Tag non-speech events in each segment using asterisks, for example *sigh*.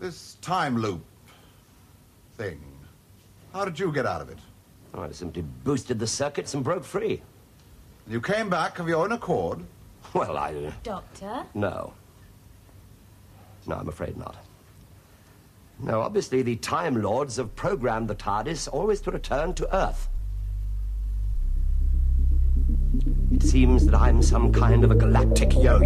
This time loop thing. How did you get out of it? Oh, I simply boosted the circuits and broke free. You came back of your own accord? Well, I. Doctor? no. No, I'm afraid not. No, obviously, the Time Lords have programmed the TARDIS always to return to Earth. It seems that I'm some kind of a galactic yo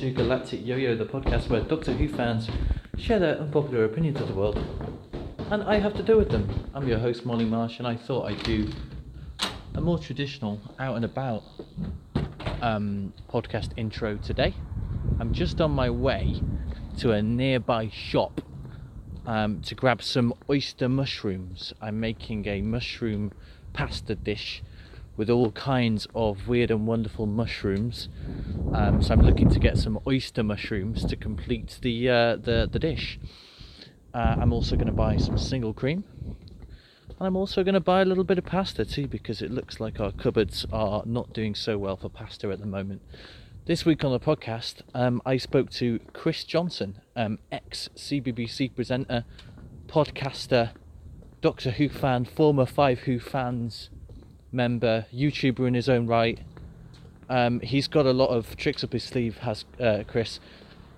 to Galactic Yo-Yo, the podcast where Doctor Who fans share their unpopular opinions of the world, and I have to do with them. I'm your host, Molly Marsh, and I thought I'd do a more traditional, out and about um, podcast intro today. I'm just on my way to a nearby shop um, to grab some oyster mushrooms. I'm making a mushroom pasta dish with all kinds of weird and wonderful mushrooms. Um, so I'm looking to get some oyster mushrooms to complete the uh, the, the dish. Uh, I'm also going to buy some single cream. And I'm also going to buy a little bit of pasta too because it looks like our cupboards are not doing so well for pasta at the moment. This week on the podcast, um, I spoke to Chris Johnson, um, ex CBBC presenter, podcaster, Doctor Who fan, former Five Who fans member, YouTuber in his own right. Um, he's got a lot of tricks up his sleeve, has uh, Chris,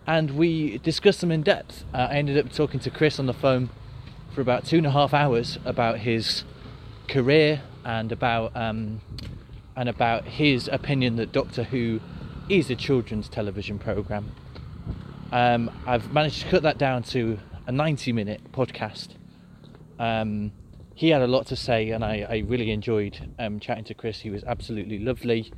and we discussed them in depth. Uh, I ended up talking to Chris on the phone for about two and a half hours about his career and about um, and about his opinion that Doctor Who is a children's television program. Um, I've managed to cut that down to a 90-minute podcast. Um, he had a lot to say, and I, I really enjoyed um, chatting to Chris. He was absolutely lovely.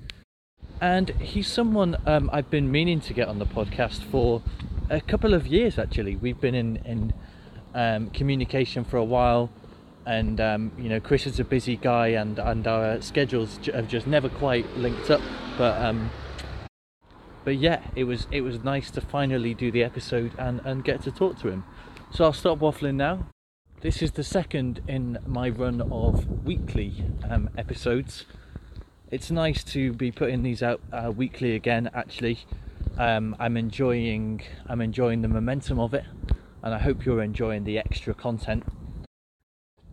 And he's someone um, I've been meaning to get on the podcast for a couple of years, actually. We've been in, in um, communication for a while, and um, you know, Chris is a busy guy, and, and our schedules have just never quite linked up. But um, but yeah, it was it was nice to finally do the episode and, and get to talk to him. So I'll stop waffling now. This is the second in my run of weekly um, episodes. It's nice to be putting these out uh, weekly again. Actually, um, I'm enjoying I'm enjoying the momentum of it, and I hope you're enjoying the extra content.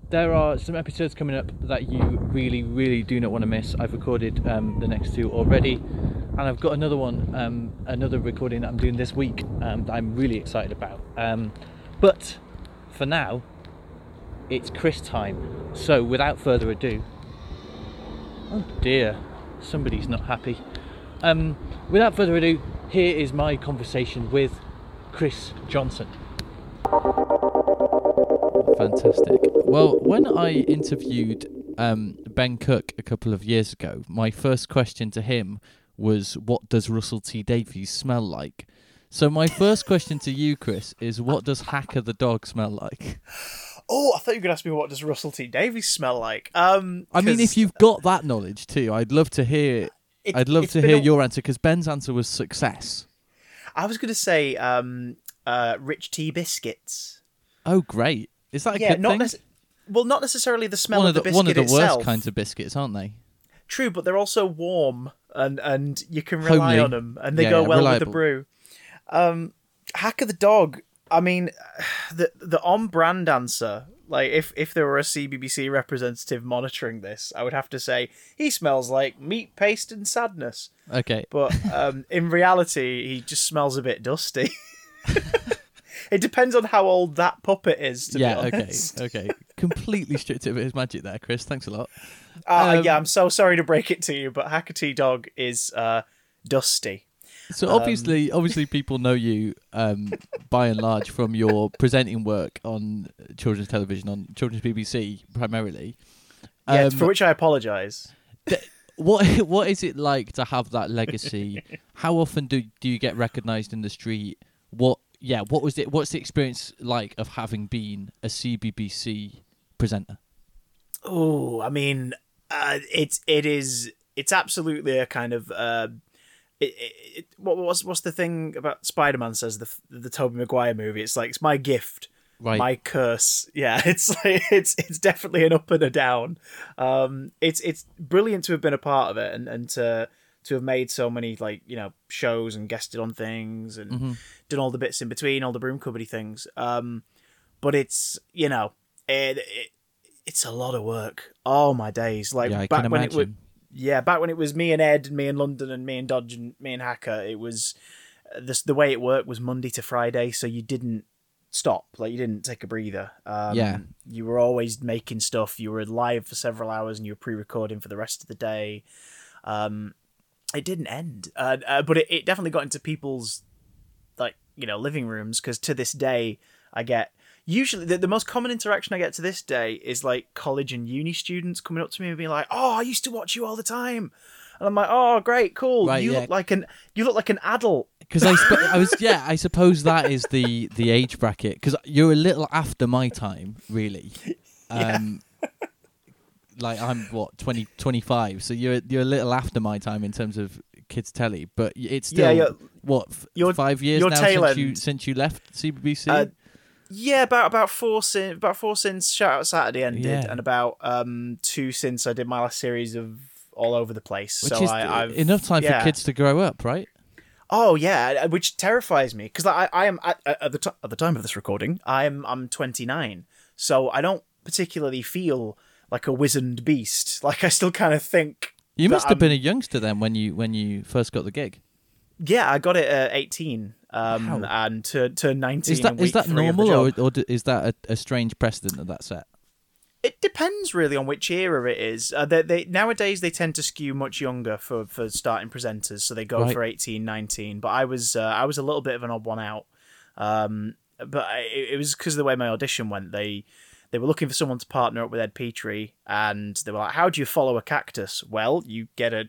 There are some episodes coming up that you really, really do not want to miss. I've recorded um, the next two already, and I've got another one, um, another recording that I'm doing this week um, that I'm really excited about. Um, but for now, it's Chris time. So without further ado, oh dear, somebody's not happy. Um, without further ado, here is my conversation with Chris Johnson. Fantastic. Well, when I interviewed um, Ben Cook a couple of years ago, my first question to him was, "What does Russell T Davies smell like?" So my first question to you, Chris, is, "What does Hacker the dog smell like?" *laughs* Oh, I thought you were going to ask me what does Russell T Davies smell like. Um, I mean, if you've got that knowledge too, I'd love to hear. it- I'd love to hear a- your answer because Ben's answer was success. I was going to say um, uh, Rich Tea biscuits. Oh, great! Is that a yeah, good not nec- well, not necessarily the smell one of the, the one of the itself. worst kinds of biscuits, aren't they? True, but they're also warm and and you can rely Homely. on them, and they Yeah, go well reliable. with the brew. Um, Hacker the dog. I mean, *sighs* the the on brand answer. Like if if there were a CBBC representative monitoring this, I would have to say he smells like meat paste and sadness. Okay. But um, *laughs* in reality, he just smells a bit dusty. *laughs* it depends on how old that puppet is. To yeah. be Okay. honest. Okay. Completely stripped it of his magic there, Chris. Thanks a lot. Uh, Um, yeah, I'm so sorry to break it to you, but Hacker the Dog is uh, dusty. So Um, obviously, obviously, people know you um, by and large from your *laughs* presenting work on children's television, on children's BBC primarily. Yeah, Um, for which I apologise. what what is it like to have that legacy? How often do do you get recognised in the street? What yeah, what was it? What's the experience like of having been a CBBC presenter? Oh, I mean, uh, it's it is it's absolutely a kind of uh, it, it, it, what what's what's the thing about Spider Man says the the Tobey Maguire movie? It's like it's my gift, Right. my curse. Yeah, *laughs* it's like it's it's definitely an up and a down. Um, it's it's brilliant to have been a part of it and and to to have made so many like you know shows and guested on things and Mm-hmm. done all the bits in between, all the broom cupboardy things. Um, but it's you know it, it it's a lot of work. Oh my days! Like yeah, back when it was imagine. Yeah, back when it was me and Ed, and me and London, and me and Dodge, and me and Hacker, it was uh, this the way it worked was Monday to Friday, so you didn't stop, like you didn't take a breather. Um, Yeah. you were always making stuff. You were live for several hours, and you were pre-recording for the rest of the day. Um, it didn't end, uh, uh, but it, it definitely got into people's like you know living rooms because to this day I get usually the, the most common interaction I get to this day is like college and uni students coming up to me and being like, "Oh, I used to watch you all the time," and I'm like, "Oh, great, cool. Right, you yeah. look like an you look like an adult." Because I, sp- I was, *laughs* yeah, I suppose that is the the age bracket. Because you're a little after my time, really. *laughs* Um, like I'm what 20, 25, so you're you're a little after my time in terms of kids telly, but it's Yeah, still you're- what f- five years now since you since you left CBBC. Uh, Yeah, about about four since about four since Shout Out Saturday ended, Yeah. and about um two since I did my last series of all over the place. which so is I, I've enough time yeah. for kids to grow up, right? Oh yeah, which terrifies me because I, I am at, at the t- at the time of this recording, I'm I'm 29, so I don't particularly feel like a wizened beast. *laughs* Like I still kind of think. You must have I'm- been a youngster then when you when you first got the gig. Yeah, I got it at 18, um, Wow. and to to 19. Is that is that three of the normal or or is that a, a strange precedent of that set? It depends really on which era it is. Uh, they, they nowadays they tend to skew much younger for, for starting presenters, so they go Right. for 18, 19. But I was uh, I was a little bit of an odd one out. Um, but I, it it was because of the way my audition went. They they were looking for someone to partner up with Ed Petrie, and they were like, "How do you follow a cactus?" Well, you get a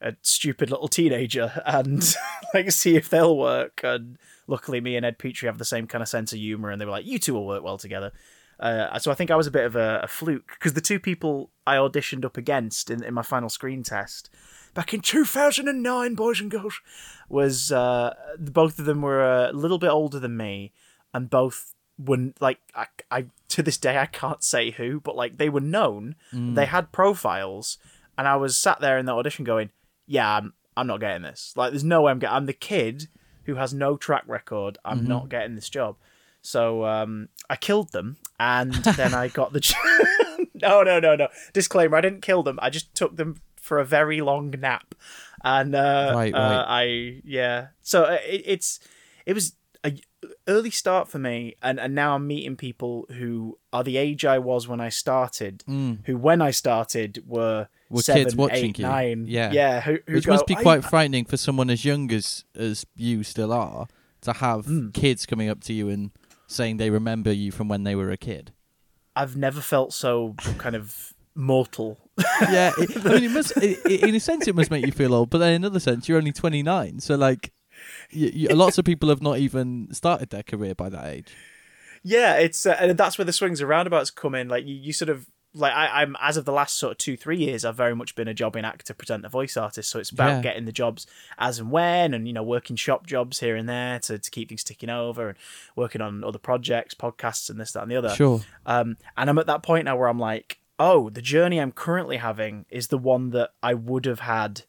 a stupid little teenager and *laughs* like see if they'll work. And luckily, me and Ed Petrie have the same kind of sense of humor, and they were like, "You two will work well together." Uh, so I think I was a bit of a, a fluke because the two people I auditioned up against in, in my final screen test back in 2009, boys and girls, was uh, both of them were a little bit older than me, and both were like I, I to this day I can't say who, but like they were known, they had profiles, and I was sat there in the audition going, yeah, I'm I'm not getting this. Like, there's no way I'm getting. I'm the kid who has no track record. I'm not getting this job. So um, I killed them, and *laughs* then I got the. *laughs* no, no, no, no. Disclaimer: I didn't kill them. I just took them for a very long nap, and uh, Right, uh. I yeah. So uh, it, it's it was a early start for me, and and now I'm meeting people who are the age I was when I started. Who when I started were. Mm. Were seven, kids watching eight, you. nine. Yeah. yeah. Who, who Which go, must be "I- quite frightening for someone as young as as you still are to have Hmm. kids coming up to you and saying they remember you from when they were a kid. I've never felt so kind of mortal. Yeah, it, I mean, it must. *laughs* It- in a sense, it must make you feel old, but then in another sense, you're only 29, so like, you, you, lots of people have not even started their career by that age. yeah, it's uh, and that's where the swings and roundabouts come in. Like you, you sort of like I, I'm as of the last sort of two three years, I've very much been a jobbing actor, presenter, voice artist. So it's about Yeah. getting the jobs as and when, and you know working shop jobs here and there to to keep things ticking over, and working on other projects, podcasts, and this that and the other. Sure. Um, and I'm at that point now where I'm like, oh, the journey I'm currently having is the one that I would have had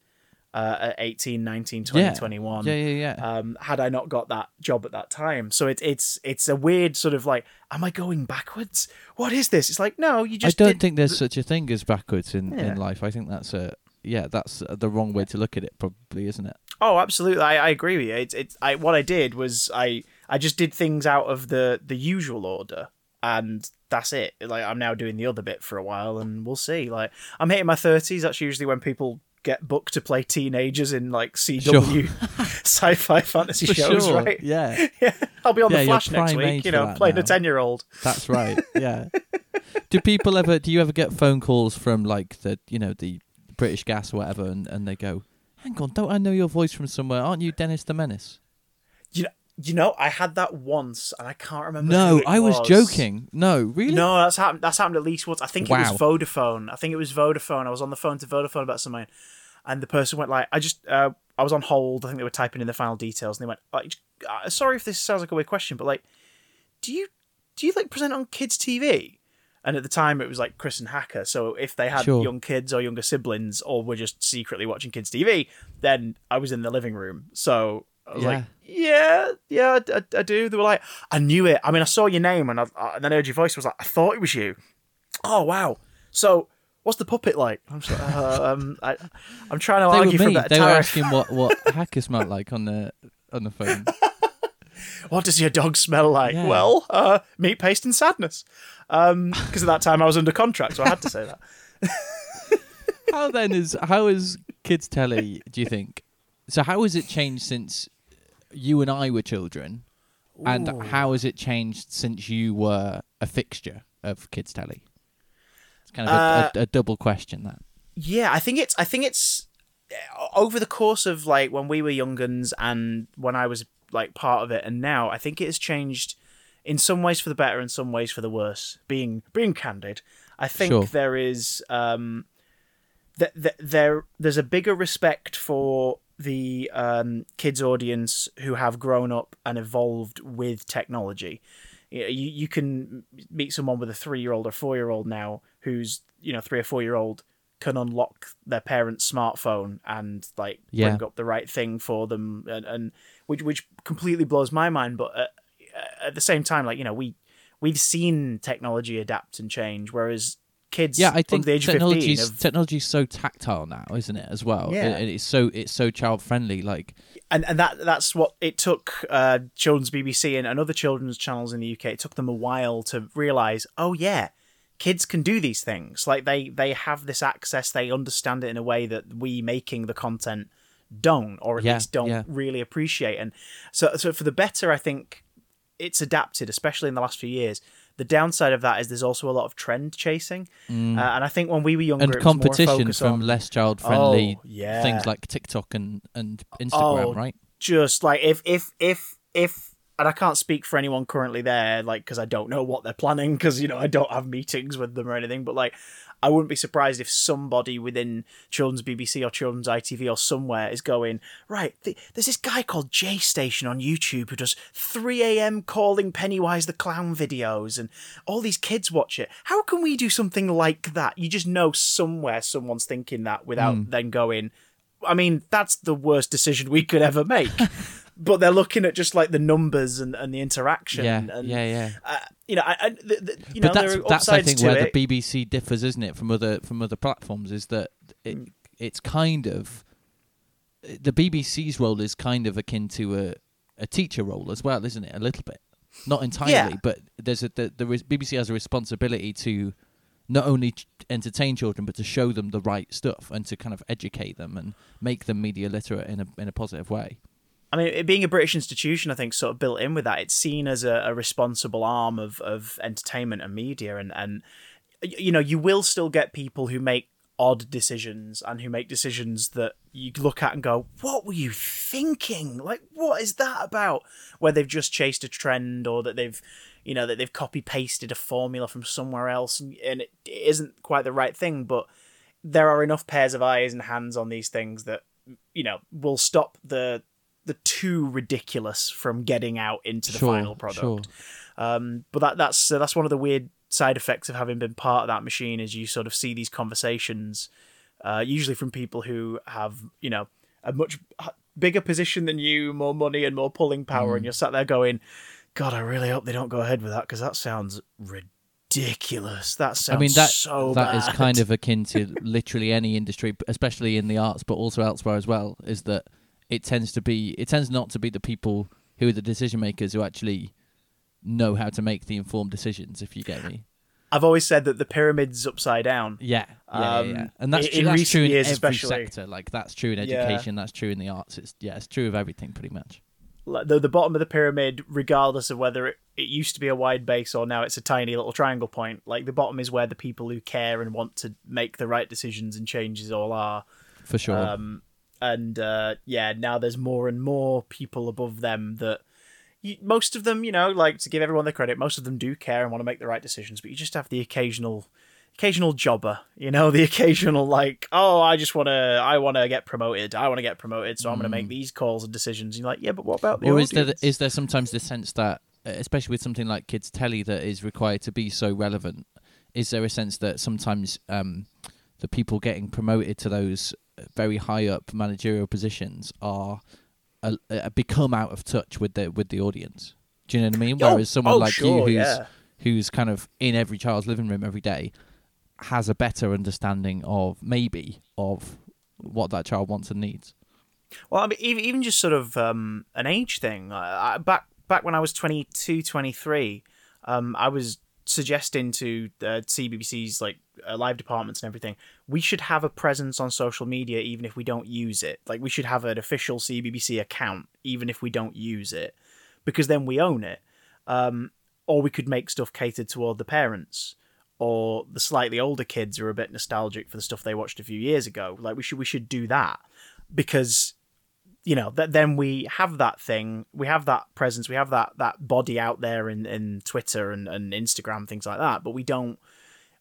uh, at 18, 19, 20, Yeah. 21. Yeah, yeah, yeah. Um, had I not got that job at that time, so it's it's it's a weird sort of like, am I going backwards? What is this? It's like, no, you just. I don't did think there's such a thing as backwards in, Yeah. in life. I think that's a yeah, that's the wrong way to look at it, probably, isn't it? Oh, absolutely. I, I agree with you. It's it's I what I did was I I just did things out of the the usual order and that's it. Like I'm now doing the other bit for a while and we'll see. Like I'm hitting my 30s. That's usually when people get booked to play teenagers in like CW *laughs* sci-fi fantasy For shows, sure. right? Yeah, *laughs* Yeah. I'll be on Yeah, the Flash next week, you know, playing a 10-year-old. that's right. *laughs* Yeah. do people ever? Do you ever get phone calls from like the you know the British Gas or whatever, and, and they go, "Hang on, don't I know your voice from somewhere? Aren't you Dennis the Menace?" You know, you know, I had that once, and I can't remember. No, I was joking. No, really? No, that's happened. That's happened at least once. I think it was Vodafone. I think it was Vodafone. I was on the phone to Vodafone about something, and the person went like, "I just, uh, I was on hold. I think they were typing in the final details, and they went, like, uh, "Sorry if this sounds like a weird question, but like, do you, do you like present on kids' TV?" And at the time, it was like Chris and Hacker. So if they had Sure. young kids or younger siblings, or were just secretly watching kids' TV, then I was in the living room. So I was like, yeah, yeah, I, I- I do. They were like, I knew it. I mean, I saw your name, and, I, I- and then I heard your voice. I was like, I thought it was you. Oh wow. So what's the puppet like? I'm just like, uh, *laughs* um, I, I'm trying to They argue for a better They were asking what *laughs* what hacker smelled like on the on the phone. *laughs* What does your dog smell like? Yeah. Well, uh, meat paste and sadness. Um, because at that time I was under contract, so I had to say that. how then is how is kids telly? Do you think? So how has it changed since you and I were children, and how has it changed since you were a fixture of kids telly? It's kind of a, Uh, a, a double question. That Yeah, I think it's I think it's over the course of like when we were younguns and when I was like part of it and now I think it has changed in some ways for the better and some ways for the worse. Being being candid, I think Sure. there is um th- th- there there's a bigger respect for the um, kids audience who have grown up and evolved with technology. You, you you can meet someone with a three year old or four year old now who's you know three or four year old can unlock their parents' smartphone and like Yeah. bring up the right thing for them and, and which which completely blows my mind. But at, at the same time, like you know we we've seen technology adapt and change, whereas kids yeah, I think the age of technology's 15 have technology's so tactile now, isn't it? As well, Yeah. It- it's so it's so child friendly. Like and and that that's what it took uh, children's BBC and, and other children's channels in the UK. It took them a while to realize, oh yeah, kids can do these things. Like they they have this access. They understand it in a way that we making the content don't, or at Yeah, least don't yeah. really appreciate. And so so for the better, I think it's adapted, especially in the last few years. The downside of that is there's also a lot of trend chasing, uh, and I think when we were younger, Mm. and competition from on- less child friendly Oh, yeah. things like TikTok and and Instagram, Oh, right? just like if if if if and I can't speak for anyone currently there like because I don't know what they're planning because you know I don't have meetings with them or anything but like I wouldn't be surprised if somebody within children's BBC or children's ITV or somewhere is going right th- there's this guy called J Station on YouTube who does 3 a.m. calling Pennywise the clown videos and all these kids watch it how can we do something like that you just know somewhere someone's thinking that without Hmm. then going I mean, that's the worst decision we could ever make. *laughs* but they're looking at just like the numbers and, and the interaction. Yeah, and, yeah, yeah. Uh, you know, I, I, the, the, you know, that's that's I think where it. the BBC differs, isn't it, from other from other platforms? Is that it, Mm. it's kind of the BBC's role is kind of akin to a a teacher role as well, isn't it? A little bit, not entirely, Yeah. but there's a the, the BBC has a responsibility to not only entertain children but to show them the right stuff and to kind of educate them and make them media literate in a in a positive way. I mean, being a British institution, I think, sort of built in with that. It's seen as a, a responsible arm of, of entertainment and media, and and you know, you will still get people who make odd decisions and who make decisions that you look at and go, "What were you thinking? Like, what is that about?" Where they've just chased a trend, or that they've, you know, that they've copy pasted a formula from somewhere else, and, and it isn't quite the right thing. But there are enough pairs of eyes and hands on these things that you know will stop the the too ridiculous from getting out into the Sure, final product. sure. Um, but that that's uh, that's one of the weird side effects of having been part of that machine is you sort of see these conversations, uh, usually from people who have you know a much bigger position than you, more money and more pulling power, Mm. and you're sat there going, "God, I really hope they don't go ahead with that because that sounds ridiculous. That sounds I mean that so that is bad." kind of *laughs* akin to literally any industry, especially in the arts, but also elsewhere as well. Is that it tends to be it tends not to be the people who are the decision makers who actually know how to make the informed decisions. If you get me, I've always said that the pyramid's upside down. yeah, yeah, yeah, Um, yeah. and that's in- true, in that's true in every especially. sector. Like that's true in Yeah. education, that's true in the arts. It's yeah, it's true of everything pretty much. like, the the bottom of the pyramid, regardless of whether it, it used to be a wide base or now it's a tiny little triangle point. Like the bottom is where the people who care and want to make the right decisions and changes all are. For sure. Um, and uh, yeah, now there's more and more people above them that you, most of them, you know, like to give everyone the credit, most of them do care and want to make the right decisions, but you just have the occasional occasional jobber, you know, *laughs* the occasional like, oh, I just want to I want to get promoted. I want to get promoted, so I'm going to make these calls and decisions. And you're like, yeah, but what about the Mm. or audience? is there is there sometimes the sense that, especially with something like kids telly that is required to be so relevant, is there a sense that sometimes um, the people getting promoted to those very high up managerial positions are uh, uh, become out of touch with the with the audience? Do you know what I mean? Oh, Whereas someone oh, like sure, you, who's yeah. who's kind of in every child's living room every day, has a better understanding of maybe of what that child wants and needs. Well, I mean, even, even just sort of um, an age thing. I, I, back back when I was 22, 23, um, I was suggesting to uh, CBBC's like uh, live departments and everything, we should have a presence on social media even if we don't use it. Like we should have an official CBBC account even if we don't use it, because then we own it. Um, or we could make stuff catered toward the parents or the slightly older kids are a bit nostalgic for the stuff they watched a few years ago. Like we should we should do that because you know that then we have that thing we have that presence we have that that body out there in in twitter and, and instagram things like that but we don't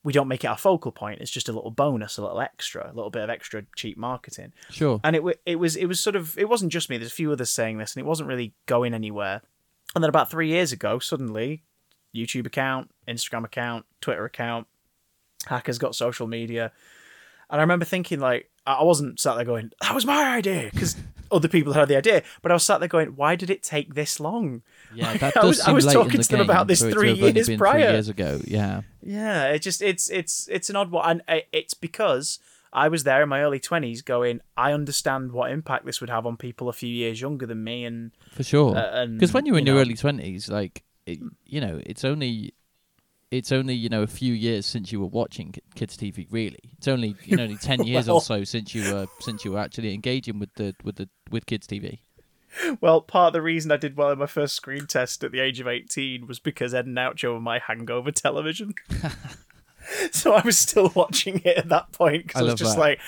we don't make it our focal point. It's just a little bonus a little extra a little bit of extra cheap marketing. Sure. and it it was it was sort of it wasn't just me there's a few others saying this and it wasn't really going anywhere. And then about three years ago suddenly youtube account instagram account twitter account hackers got social media. And I remember thinking, like, I I wasn't sat there going, that was my idea, because other people had the idea. But I was sat there going, why did it take this long? Yeah, *laughs* Like, that I does was, I was late talking the to them about this three years prior. Three years ago, yeah. Yeah, it just it's it's it's an odd one, and it's because I was there in my early twenties, going, I understand what impact this would have on people a few years younger than me, and For sure. Uh, Because when you're in you your early twenties, like it, you know, it's only it's only you know a few years since you were watching kids TV. Really, it's only you know only ten *laughs* years or so since you were since you were actually engaging with the with the with kids TV. well, part of the reason I did well in my first screen test at the age of eighteen was because Ed and Oucho were my hangover television. *laughs* so I was still watching it at that point because I I, was just that. like,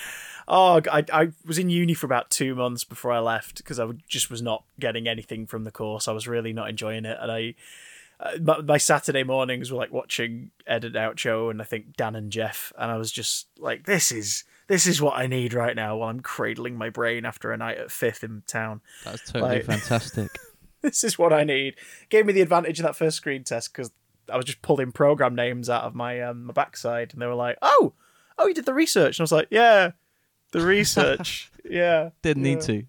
oh, I, I was in uni for about two months before I left because I just was not getting anything from the course. I was really not enjoying it, and I. Uh, my, Saturday mornings were like watching Ed and Oucho and I think Dan and Jeff, and I was just like, "This is this is what I need right now." While I'm cradling my brain after a night at Fifth in town, That's totally Like- *laughs* fantastic. this is what I need. Gave me the advantage of that first screen test because I was just pulling program names out of my um, my backside, and they were like, "Oh, oh, you did the research," and I was like, "Yeah, the research, *laughs* yeah." Didn't yeah, need to.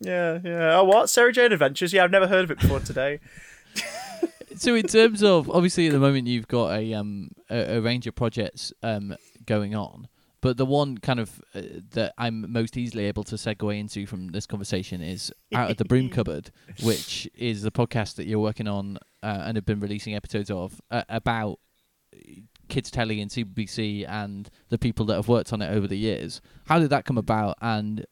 Yeah, yeah. Oh, what? Sarah Jane Adventures? Yeah, I've never heard of it before today. *laughs* So in terms of obviously at the moment you've got a um a, a range of projects um going on, but the one kind of uh, that I'm most easily able to segue into from this conversation is out of the broom *laughs* cupboard, which is the podcast that you're working on uh, and have been releasing episodes of uh, about kids telly and CBBC and the people that have worked on it over the years. How did that come about, and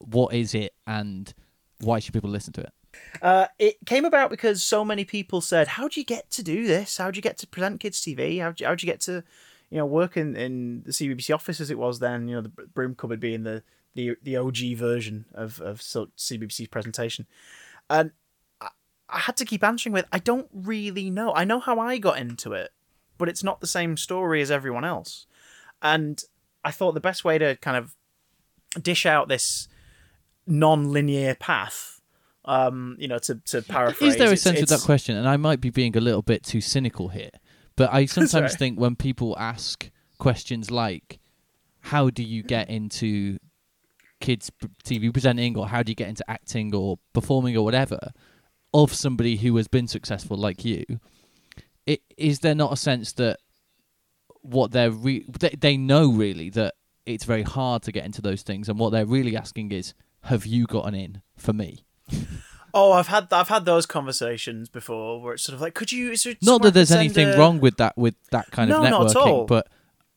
what is it, and why should people listen to it? Uh, it came about because so many people said, "How do you get to do this? How do you get to present kids TV? How do you, how do you get to, you know, work in, in the CBBC office as it was then? You know, the broom cupboard being the the the OG version of of CBBC's presentation." And I, I had to keep answering with, "I don't really know. I know how I got into it, but it's not the same story as everyone else." And I thought the best way to kind of dish out this non-linear path um, you know, to, to paraphrase. Is there a it's- sense of that question? And I might be being a little bit too cynical here, but I *laughs* sometimes think when people ask questions like, "How do you get into kids TV presenting?" or "How do you get into acting or performing or whatever?" of somebody who has been successful like you, it, is there not a sense that what they're re- they, they know really that it's very hard to get into those things, and what they're really asking is, "Have you gotten in for me?" *laughs* Oh, I've had I've had those conversations before where it's sort of like, could you? Not that there's anything a- wrong with that with that kind of No, not at all. networking but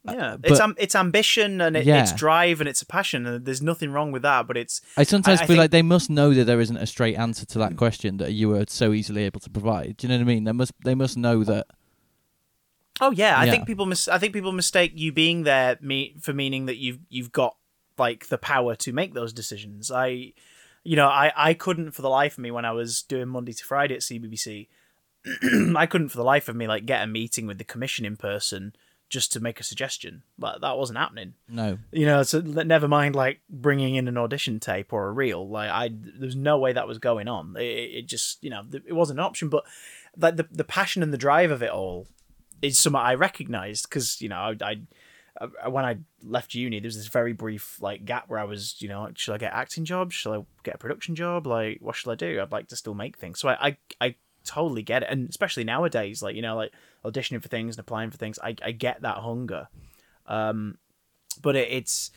Yeah, uh, but- it's am- it's ambition and it, Yeah. it's drive and it's a passion, and there's nothing wrong with that. But it's I sometimes I feel think- like they must know that there isn't a straight answer to that question that you were so easily able to provide. Do you know what I mean? They must they must know that. oh yeah, I Yeah. think people mis- I think people mistake you being there me- for meaning that you've you've got like the power to make those decisions. I, you know, I I couldn't for the life of me when I was doing Monday to Friday at CBBC. *clears throat* I couldn't for the life of me like get a meeting with the commission in person just to make a suggestion. Like that wasn't happening. No. you know so never mind like bringing in an audition tape or a reel like i there's no way that was going on it, it just you know it wasn't an option but like the, the passion and the drive of it all is something i recognized because you know I I- when I left uni, there was this very brief like gap where I was, you know, should I get acting jobs? Should I get a production job? Like, what should I do? I'd like to still make things. So I, I, I totally get it, and especially nowadays, like you know, like auditioning for things and applying for things, I, I get that hunger. Um, but it, it's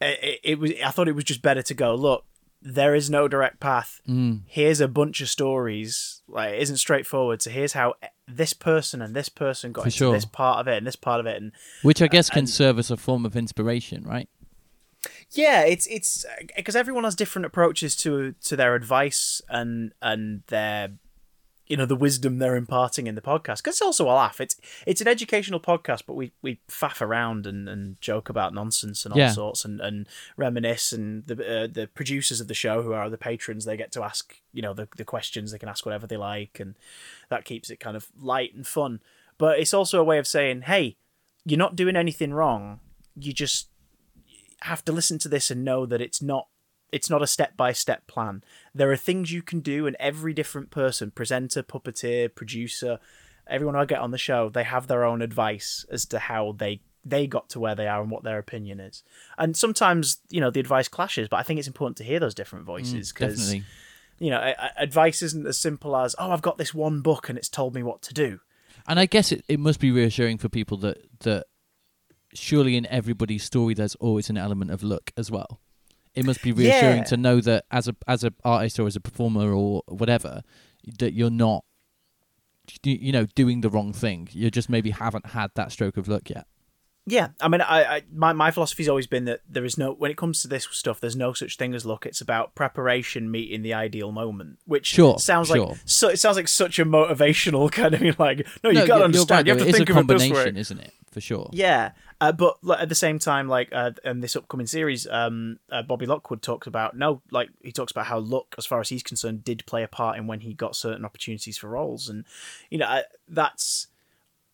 it, it was I thought it was just better to go look there is no direct path Mm. here's a bunch of stories like it isn't straightforward so here's how this person and this person got For into sure. this part of it and this part of it and Which I guess can serve as a form of inspiration, right? yeah it's it's because everyone has different approaches to to their advice and and their you know the wisdom they're imparting in the podcast. Because it's also a laugh. It's it's an educational podcast but we we faff around and, and joke about nonsense and all Yeah. sorts and, and reminisce and the uh, the producers of the show who are the patrons they get to ask you know the, the questions. They can ask whatever they like and that keeps it kind of light and fun. But it's also a way of saying hey you're not doing anything wrong. You just have to listen to this and know that it's not it's not a step by step plan. There are things you can do, and every different person, presenter, puppeteer, producer, everyone I get on the show, they have their own advice as to how they they got to where they are and what their opinion is. And sometimes you know the advice clashes, but I think it's important to hear those different mm, voices because Definitely. you know advice isn't as simple as oh I've got this one book and it's told me what to do. And I guess it, it must be reassuring for people that that surely in everybody's story there's always an element of luck as well. It must be reassuring Yeah. to know that as a as a artist or as a performer or whatever that you're not you you know doing the wrong thing. You just maybe haven't had that stroke of luck yet. Yeah, I mean, I, I my my philosophy's always been that there is no when it comes to this stuff, there's no such thing as luck. It's about preparation meeting the ideal moment, which Sure, sounds sure. like so. It sounds like such a motivational *laughs* kind of like. No, you No, got to understand. You're you right, have to think it is a of it this way. isn't it? For sure. Yeah, uh, but at the same time, like uh, in this upcoming series, um, uh, Bobby Lockwood talks about no, like he talks about how luck, as far as he's concerned, did play a part in when he got certain opportunities for roles, and you know that's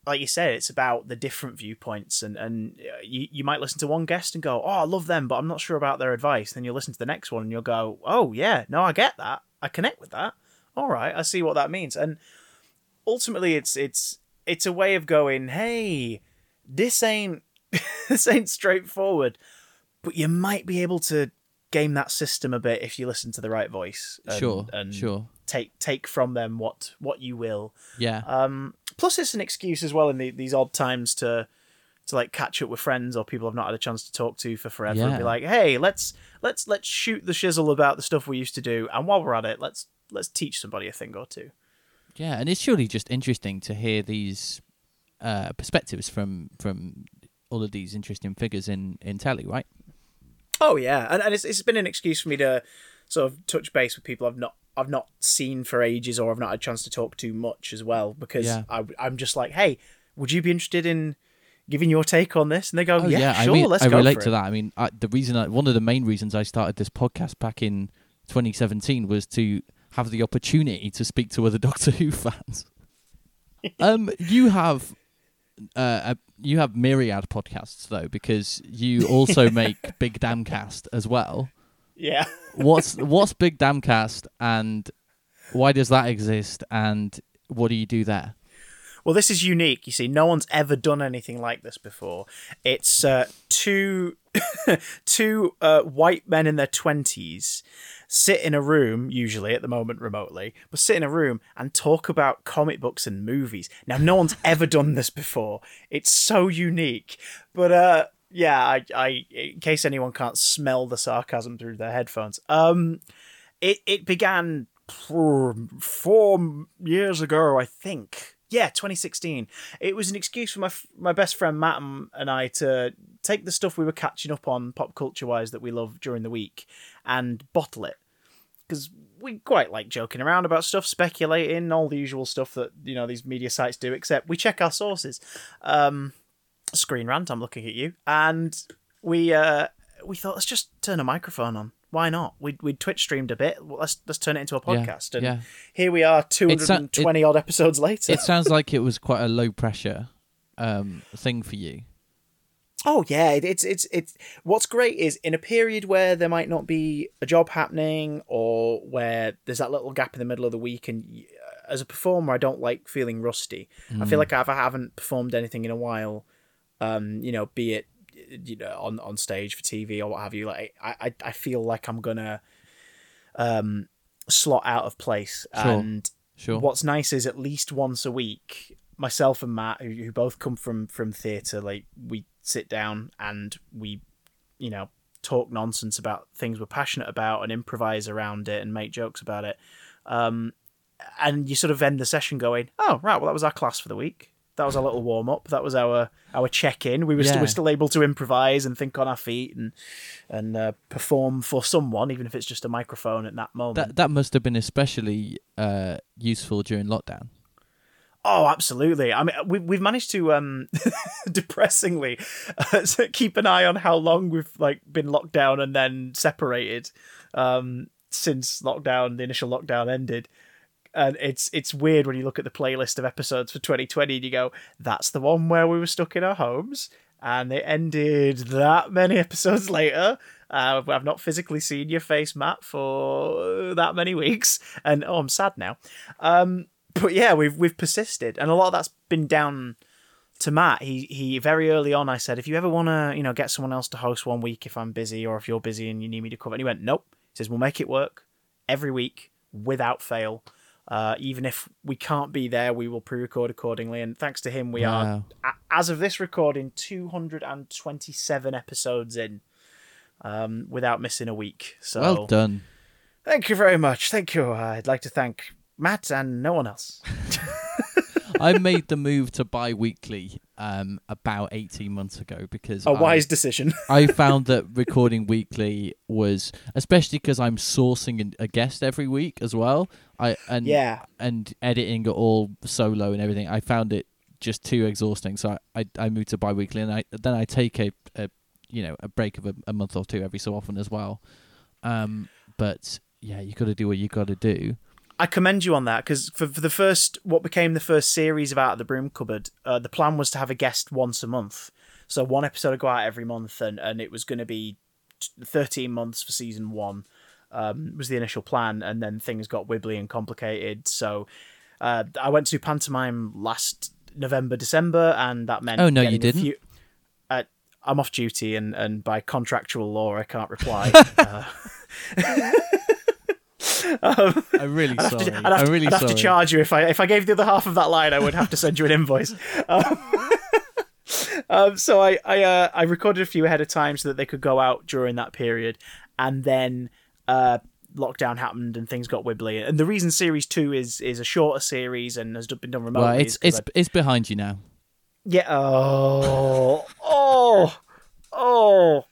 like you said, it's about the different viewpoints, and and uh, you you might listen to one guest and go, oh, I love them, but I'm not sure about their advice. Then you'll listen to the next one and you'll go, oh yeah, no, I get that, I connect with that. All right, I see what that means, and ultimately, it's it's it's a way of going, hey this ain't *laughs* this ain't straightforward, but you might be able to game that system a bit if you listen to the right voice. And, sure. and sure. take take from them what what you will. Yeah. Um, plus, it's an excuse as well in the, these odd times to to like catch up with friends or people I've not had a chance to talk to for forever and be like, hey, let's let's let's shoot the shizzle about the stuff we used to do, and while we're at it, let's let's teach somebody a thing or two. Yeah, and it's surely just interesting to hear these uh, perspectives from from all of these interesting figures in in telly, right? Oh yeah, and, and it's it's been an excuse for me to sort of touch base with people I've not I've not seen for ages or I've not had a chance to talk to much as well because Yeah. I, I'm just like, hey, would you be interested in giving your take on this? And they go, Oh yeah, yeah, sure, I mean, let's I go I relate to it. that. I mean, I, the reason, I, one of the main reasons I started this podcast back in 2017 was to have the opportunity to speak to other *laughs* Doctor Who fans. *laughs* um, you have, uh, you have myriad podcasts though, because you also *laughs* make Big Damcast as well. Yeah. What's *laughs* what's Big Damcast and why does that exist and what do you do there? Well, this is unique. You see, no one's ever done anything like this before. It's uh, two *laughs* two uh, white men in their twenties sit in a room, usually at the moment remotely, but sit in a room and talk about comic books and movies. Now, no one's *laughs* ever done this before. It's so unique. But uh, yeah, I, I, in case anyone can't smell the sarcasm through their headphones, um, it it began four, years ago, I think. Yeah, 2016. It was an excuse for my f- my best friend Matt and I to take the stuff we were catching up on pop culture wise that we love during the week and bottle it because we quite like joking around about stuff, speculating, all the usual stuff that you know these media sites do. Except we check our sources. Um, Screen Rant, I'm looking at you, and we uh, we thought let's just turn a microphone on. Why not? We we Twitch streamed a bit. Let's let's turn it into a Yeah, podcast. And yeah. here we are, 220 odd episodes later. It sounds *laughs* like it was quite a low pressure um, thing for you. Oh yeah, it's it's it's what's great is in a period where there might not be a job happening or where there's that little gap in the middle of the week and as a performer I don't like feeling rusty. I feel like if I haven't performed anything in a while, um, you know, be it you know on on stage for TV or what have you, like I I, I feel like I'm gonna um slot out of place Sure. and Sure. What's nice is at least once a week, myself and Matt, who, who both come from from theatre, like we sit down and we, you know, talk nonsense about things we're passionate about and improvise around it and make jokes about it. Um, and you sort of end the session going, "Oh, right, well that was our class for the week. That was our little warm up. That was our our check in. We were still, Yeah. we're still able to improvise and think on our feet and and uh, perform for someone, even if it's just a microphone at that moment." That that must have been especially uh, useful during lockdown. Oh, absolutely. I mean, we, we've managed to, um, *laughs* depressingly, uh, *laughs* keep an eye on how long we've like been locked down and then separated um, since lockdown, the initial lockdown ended. And it's it's weird when you look at the playlist of episodes for 2020 and you go, that's the one where we were stuck in our homes, and it ended that many *laughs* episodes later. Uh, I've not physically seen your face, Matt, for that many weeks, and oh, I'm sad now. Um, but yeah, we've we've persisted, and a lot of that's been down to Matt. He he very early on, I said, if you ever want to, you know, get someone else to host one week if I'm busy, or if you're busy and you need me to cover, and he went, nope. He says we'll make it work every week without fail. Uh, even if we can't be there, we will pre-record accordingly. And thanks to him, we are, Wow. a- as of this recording, 227 episodes in, um, without missing a week. So Well done. thank you very much. Thank you. I'd like to thank Matt and no one else. *laughs* I made the move to bi-weekly um, about 18 months ago because A I- wise decision. *laughs* I found that recording weekly was, especially because I'm sourcing a guest every week as well. I and Yeah. and editing it all solo and everything. I found it just too exhausting. So I I, I moved to bi-weekly, and I then I take a, a you know a break of a, a month or two every so often as well. Um, but yeah, you got to do what you got to do. I commend you on that because for, for the first, what became the first series of Out of the Broom Cupboard, uh, the plan was to have a guest once a month. So one episode would go out every month, and, and it was going to be 13 months for season one, um, was the initial plan. And then things got wibbly and complicated. So uh, I went to pantomime last November, December, and that meant. Oh, no, you didn't? few- uh, I'm off duty, and, and by contractual law, I can't reply. *laughs* *laughs* uh, *laughs* I'm really I'd have, sorry. to, I'd have, I'm to- really I'd have sorry. to charge you if I if I gave the other half of that line. I would have to send you an invoice. Um, *laughs* um, so I I uh, I recorded a few ahead of time so that they could go out during that period, and then uh, lockdown happened and things got wibbly. And the reason series two is is a shorter series and has been done remotely. well, it's it's I- it's behind you now. yeah. Oh oh oh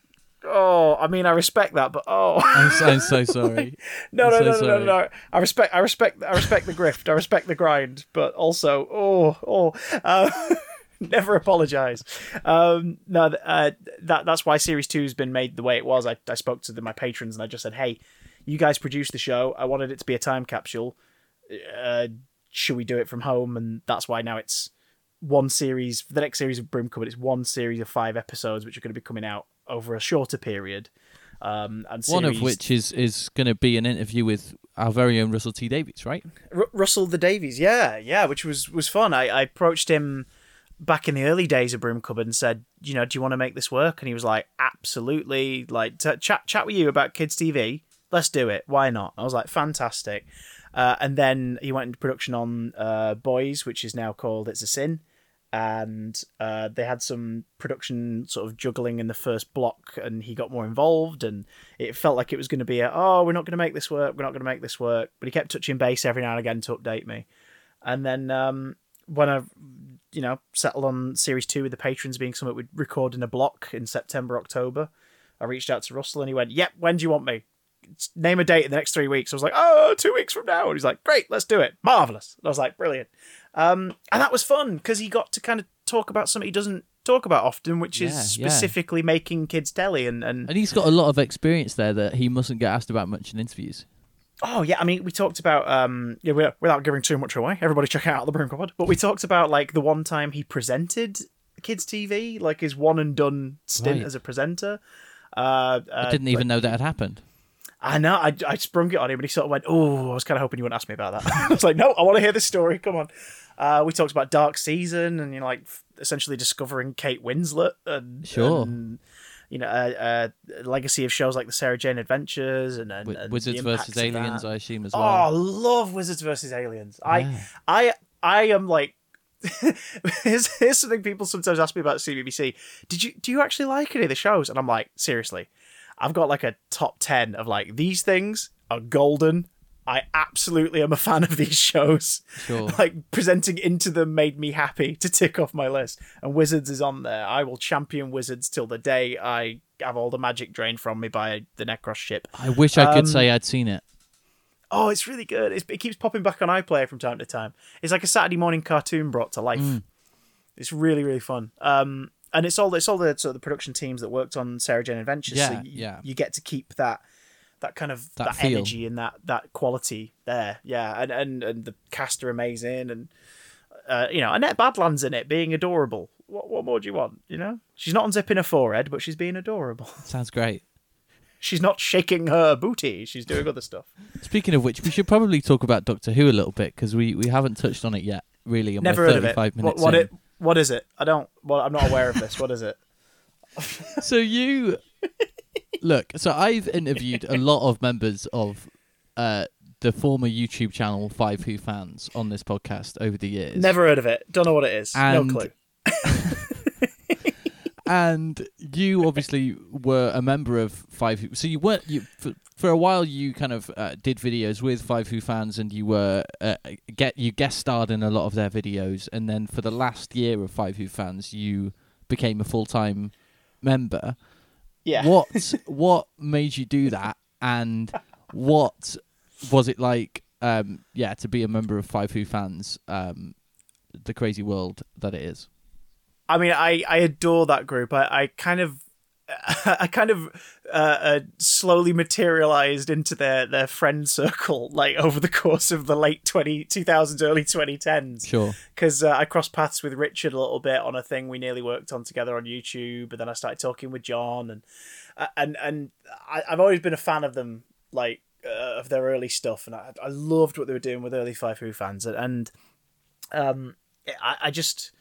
oh. I mean, I respect that, but oh. I'm so, I'm so *laughs* sorry. No, I'm no, so no, no, no, sorry. no. I respect, I respect, I respect the grift. I respect the grind, but also, oh, oh, uh, *laughs* never apologize. Um, no, uh, that that's why series two has been made the way it was. I, I spoke to the, my patrons and I just said, hey, you guys produced the show. I wanted it to be a time capsule. Uh, should we do it from home? And that's why now it's one series for the next series of Broom Cupboard. It's one series of five episodes, which are going to be coming out over a shorter period. Um, and One of which is is going to be an interview with our very own Russell T Davies, right? R- Russell T Davies, yeah, yeah, which was was fun. I, I approached him back in the early days of Broom Cupboard and said, you know, do you want to make this work? And he was like, absolutely. Like, t- chat chat with you about kids TV. Let's do it. Why not? I was like, fantastic. Uh, and then he went into production on uh, Boys, which is now called It's a Sin. And uh, they had some production sort of juggling in the first block, and he got more involved. And it felt like it was going to be a, oh, we're not going to make this work, we're not going to make this work. But he kept touching base every now and again to update me. And then um, when I, you know, settled on series two with the patrons being something we'd record in a block in September, October, I reached out to Russell and he went, "Yep, when do you want me? Name a date in the next three weeks." I was like, oh, two weeks from now." And he's like, "Great, let's do it. Marvelous." And I was like, "Brilliant," um, and that was fun because he got to kind of talk about something he doesn't talk about often, which Yeah, is yeah. specifically making kids telly and and And he's got a lot of experience there that he mustn't get asked about much in interviews. Oh yeah, I mean, we talked about um, yeah, without giving too much away. Everybody check out the Broom Pod. But we talked about like the one time he presented kids TV, like his one and done stint Right. as a presenter. Uh, I didn't even know that had happened. I know. I, I sprung it on him, and he sort of went, "Oh, I was kind of hoping you wouldn't ask me about that." *laughs* I was like, "No, I want to hear this story. Come on." Uh, we talked about Dark Season and you know, like f- essentially discovering Kate Winslet and Sure. and, you know, uh, uh, legacy of shows like the Sarah Jane Adventures and, and, and Wizards versus Aliens, that. I assume as well. Oh, well. love Wizards versus Aliens. Yeah. I, I, I am like. *laughs* here's, here's something people sometimes ask me about CBBC. Did you do you actually like any of the shows? And I'm like, seriously, I've got like a top ten of like these things are golden. I absolutely am a fan of these shows. Sure. *laughs* Like presenting into them made me happy to tick off my list. And Wizards is on there. I will champion Wizards till the day I have all the magic drained from me by the Nekross ship. I wish I could Um, say I'd seen it. Oh, it's really good. It's, it keeps popping back on iPlayer from time to time. It's like a Saturday morning cartoon brought to life. Mm. It's really really fun. Um, and it's all it's all the sort of the production teams that worked on Sarah Jane Adventures. so Yeah, you, yeah. You get to keep that that kind of That that, energy and that that quality there. Yeah, and and and the cast are amazing, and uh, you know Annette Badland's in it, being adorable. What what more do you want? You know, she's not unzipping her forehead, but she's being adorable. *laughs* Sounds great. she's not shaking her booty. She's doing other stuff. Speaking of which, we should probably talk about Doctor Who a little bit because we, we haven't touched on it yet. Really, on Never heard of it. 35 What, minutes. what it what is it? I don't. Well, I'm not aware of this. What is it? *laughs* So you look. So I've interviewed a lot of members of uh, the former YouTube channel Five Who fans on this podcast over the years. Never heard of it. Don't know what it is. And- no clue. *laughs* and you obviously were a member of Five Who. So you weren't you for, for a while. You kind of uh, did videos with Five Who fans, and you were uh, get you guest starred in a lot of their videos. And then for the last year of Five Who fans, you became a full time member. Yeah. What *laughs* what made you do that, and what was it like? Um, yeah, to be a member of Five Who fans, um, the crazy world that it is. I mean, I I adore that group. I I kind of. *laughs* I kind of uh, uh, slowly materialized into their, their friend circle, *laughs* like over the course of the late 20, 2000s, early 2010s. Sure. because uh, I crossed paths with Richard a little bit on a thing we nearly worked on together on YouTube, and then I started talking with John, and uh, and and I, I've always been a fan of them, like uh, of their early stuff, and I, I loved what they were doing with early Five Who fans, and, and um, I, I just.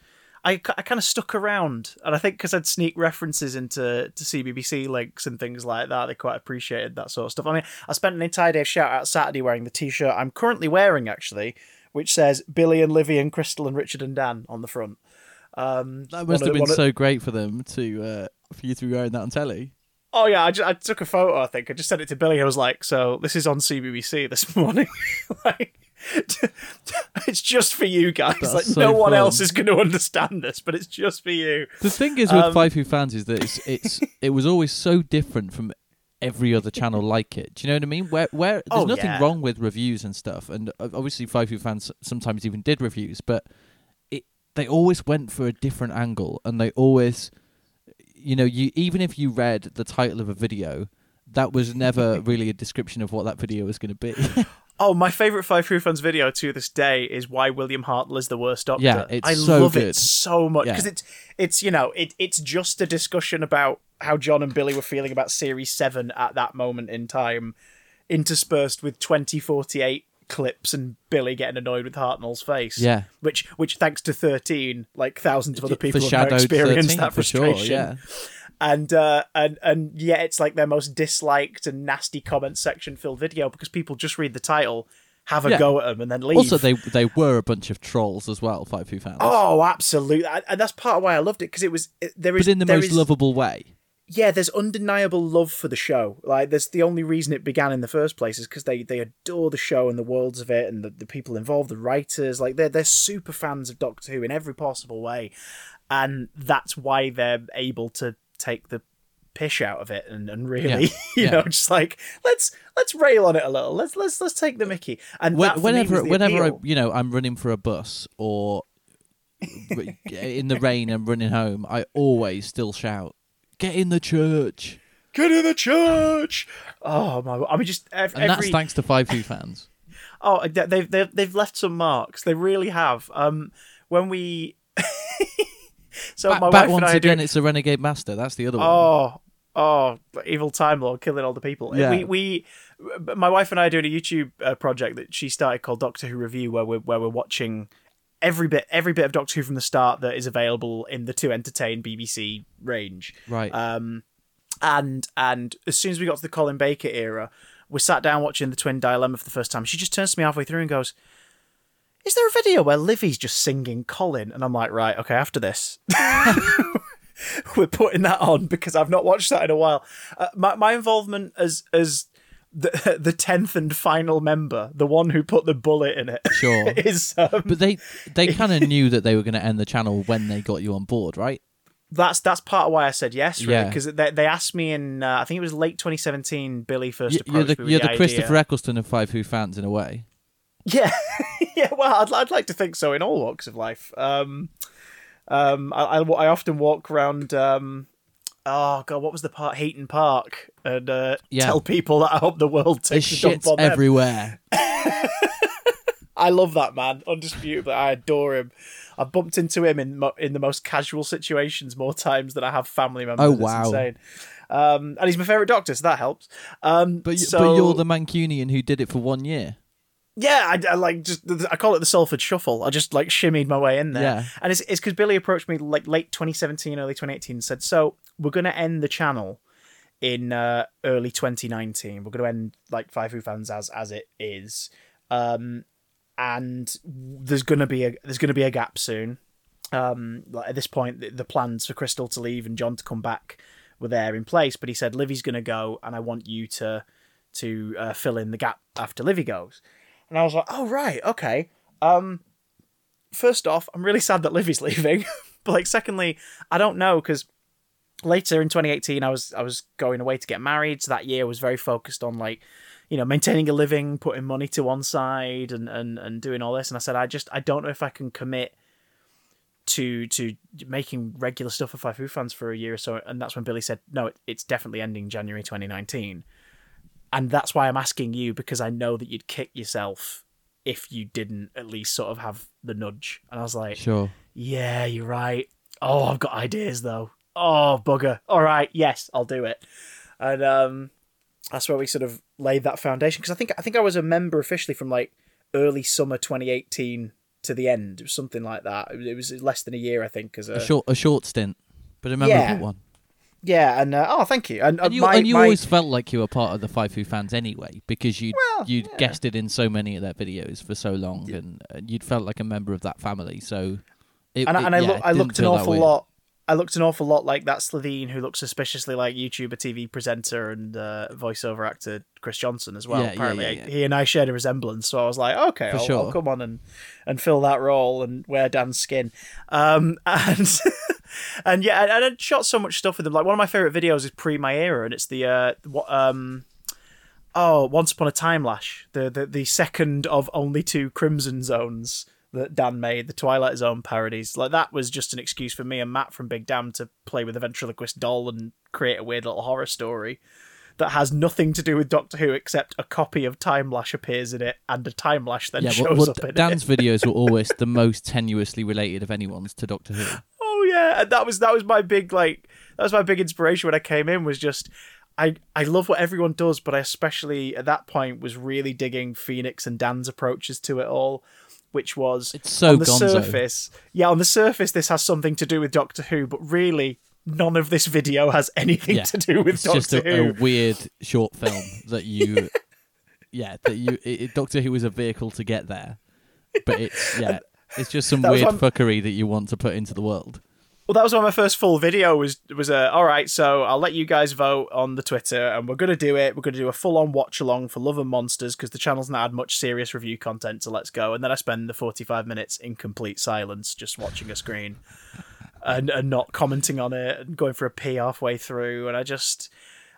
I, I kind of stuck around, and I think because I'd sneak references into to CBBC links and things like that, they quite appreciated that sort of stuff. I mean, I spent an entire day of shout out Saturday wearing the T-shirt I'm currently wearing, actually, which says Billy and Livy and Crystal and Richard and Dan on the front. Um, That must have been one of- so great for them to uh, for you to be wearing that on telly. Oh yeah, I, ju- I took a photo. I think I just sent it to Billy. I was like, "So this is on CBBC this *laughs* morning. *laughs* like, *laughs* it's just for you guys. That's like so no one fun. else is going to understand this, but it's just for you." The thing is with Um, Five Who fans is that it's, it's *laughs* it was always so different from every other channel like it. Do you know what I mean? Where where there's Oh, nothing yeah. wrong with reviews and stuff, and obviously Five Who fans sometimes even did reviews, but it they always went for a different angle, and they always, you know, you even if you read the title of a video. That was never *laughs* really a description of what that video was going to be. Oh, my favorite Five Who fans video to this day is why William Hartnell is the worst Doctor. Yeah, it's I so love good. it so much Yeah. because it's it's you know it it's just a discussion about how John and Billy were feeling about Series Seven at that moment in time, interspersed with twenty forty eight clips and Billy getting annoyed with Hartnell's face. Yeah. which which thanks to thirteen, like thousands of other people have experienced 13, that for sure, frustration yeah. And uh, and and yeah, it's like their most disliked and nasty comment section filled video because people just read the title, have a Yeah. go at them, and then leave. Also, they they were a bunch of trolls as well. Five Who fans. oh, absolutely, and and that's part of why I loved it because it was it, there is but in the most is- lovable way. yeah, there's undeniable love for the show. Like, there's the only reason it began in the first place is because they they adore the show and the worlds of it and the, the people involved, the writers. Like, they're they're super fans of Doctor Who in every possible way, and that's why they're able to take the pish out of it and, and really, Yeah. *laughs* you Yeah. know, just like let's let's rail on it a little. Let's let's let's take the Mickey. And When- whenever whenever I, you know I'm running for a bus or *laughs* in the rain and running home, I always still shout, "Get in the church!" get in the church. Oh my! I mean, just ev- And every that's thanks to Five Who fans. *laughs* Oh, they've they've they've left some marks. They really have. Um, when we, *laughs* so back my back wife once and I again, do. it's a Renegade Master. That's the other one. Oh, oh, evil Time Lord killing all the people. Yeah. We we, my wife and I are doing a YouTube uh, project that she started called Doctor Who Review, where we're where we're watching every bit every bit of Doctor Who from the start that is available in the to entertain BBC range. Right. Um, and and as soon as we got to the Colin Baker era, we sat down watching the Twin Dilemma for the first time. She just turns to me halfway through and goes, "Is there a video where Livy's just singing Colin?" And I'm like, "Right, okay, after this." *laughs* We're putting that on because I've not watched that in a while. Uh, my my involvement as as the *laughs* the tenth and final member, the one who put the bullet in it, Sure. *laughs* is um, but they they kind of knew that they were going to end the channel when they got you on board, right? that's that's part of why I said yes, really, Yeah. because they they asked me in uh, I think it was late 2017. Billy first Y- approached You're the me you're the the idea. Christopher Eccleston of Five Who fans in a way. Yeah, *laughs* yeah. Well, I'd, I'd like to think so in all walks of life. Um, um, I, I, I often walk around. Um, oh god, what was the part? Heaton Park, and uh, Yeah. tell people that I hope the world There's takes a dump on them. everywhere. *laughs* I love that man, undisputably. I adore him. I've bumped into him in mo- in the most casual situations more times than I have family members. Oh, It's wow. insane. Um, and he's my favorite doctor, so that helps. Um, But, so, but you're the Mancunian who did it for one year. Yeah, I, I like just I call it the Salford Shuffle. I just like shimmied my way in there, Yeah. and it's it's because Billy approached me like late 2017, early 2018, and said, "So we're going to end the channel in uh, early 2019. We're going to end like Five Who fans as as it is, um, and there's going to be a there's to be a gap soon. Um, like at this point, the, the plans for Crystal to leave and John to come back were there in place, but he said Livy's going to go, and I want you to to uh, fill in the gap after Livy goes." And I was like, oh, right, okay. Um, first off, I'm really sad that Livy's *laughs* leaving. but, like, secondly, I don't know because later in 2018, I was I was going away to get married. So that year was very focused on, like, you know, maintaining a living, putting money to one side and, and, and doing all this. And I said, I just, I don't know if I can commit to to making regular stuff for Five Who fans for a year or so. And that's when Billy said, no, it, it's definitely ending January 2019 and that's why I'm asking you because I know that you'd kick yourself if you didn't at least sort of have the nudge. And I was like, Sure. yeah, you're right. Oh, I've got ideas though. Oh, bugger. All right, yes, I'll do it. And um, that's where we sort of laid that foundation because I think I think I was a member officially from like early summer 2018 to the end. It was something like that. It was, it was less than a year, I think. As a, A short a short stint, but a memorable Yeah. one. Yeah, and uh, oh, thank you. And, uh, And you, my, and you my- always felt like you were part of the Five Who fans anyway, because you'd Well, you'd yeah. guested in so many of their videos for so long, and, and you'd felt like a member of that family. So, it, and, I- it- and I, yeah, it I looked an awful lot. I looked an awful lot like that Slovene who looks suspiciously like YouTuber, TV presenter, and uh, voiceover actor Chris Johnson as well. Yeah, yeah, Apparently, yeah, yeah. he and I shared a resemblance, so I was like, okay, I'll, sure. I'll come on and and fill that role and wear Dan's skin. Um, *laughs* and *laughs* and yeah, and, and I shot so much stuff with him. Like one of my favorite videos is pre my era, and it's the uh, what um. Oh, Once Upon a Timelash, the, the the second of only two Crimson Zones that Dan made, the Twilight Zone parodies. Like that was just an excuse for me and Matt from Big Dam to play with a ventriloquist doll and create a weird little horror story that has nothing to do with Doctor Who except a copy of Timelash appears in it and a Timelash then Yeah, shows well, well, up in Dan's it. *laughs* videos were always the most tenuously related of anyone's to Doctor Who. Yeah, and that was that was my big like that was my big inspiration when I came in was just I I love what everyone does, but I especially at that point was really digging Phoenix and Dan's approaches to it all, which was It's so on the gonzo. surface. Yeah, on the surface this has something to do with Doctor Who, but really none of this video has *laughs* anything Yeah, to do with it's Doctor just a, Who. a weird short film *laughs* that you, yeah, that you. It, Doctor Who is a vehicle to get there, but it's yeah, it's just some That weird fuckery that you want to put into the world. Well, that was when my first full video was was uh, all right. So I'll let you guys vote on the Twitter, and we're gonna do it. We're gonna do a full on watch along for Love and Monsters because the channel's not had much serious review content. So let's go. And then I spend the forty five minutes in complete silence, just watching a screen, and and not commenting on it, and going for a pee halfway through. And I just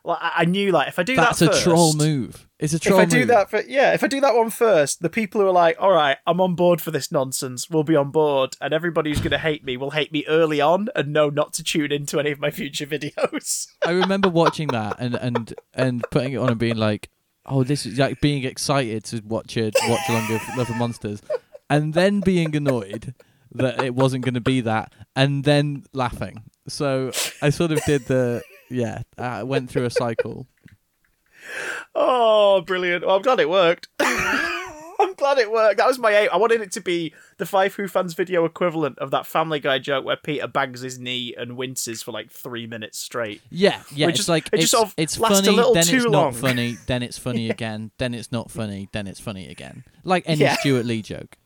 like I I knew like if I do that. That's that a troll move. It's a troll. if I do move. that for yeah, if I do that one first, the people who are like, "All right, I'm on board for this nonsense," will be on board, and everybody who's going to hate me will hate me early on and know not to tune into any of my future videos. I *laughs* remember watching that and and and putting it on and being like, "Oh, this is like being excited to watch it, watch along with Love and Monsters," and then being annoyed that it wasn't going to be that, and then laughing. So I sort of did the yeah, I went through a cycle. *laughs* oh, brilliant! Well, I'm glad it worked. *laughs* I'm glad it worked. That was my aim. I wanted it to be the Five Who fans video equivalent of that Family Guy joke where Peter bangs his knee and winces for like three minutes straight. Yeah, yeah. It it's just- like it just it's, sort of it's lasts a funny, little then too it's long. not funny, then it's funny *laughs* again, then it's not funny, then it's funny again. Like any Yeah. Stewart Lee joke.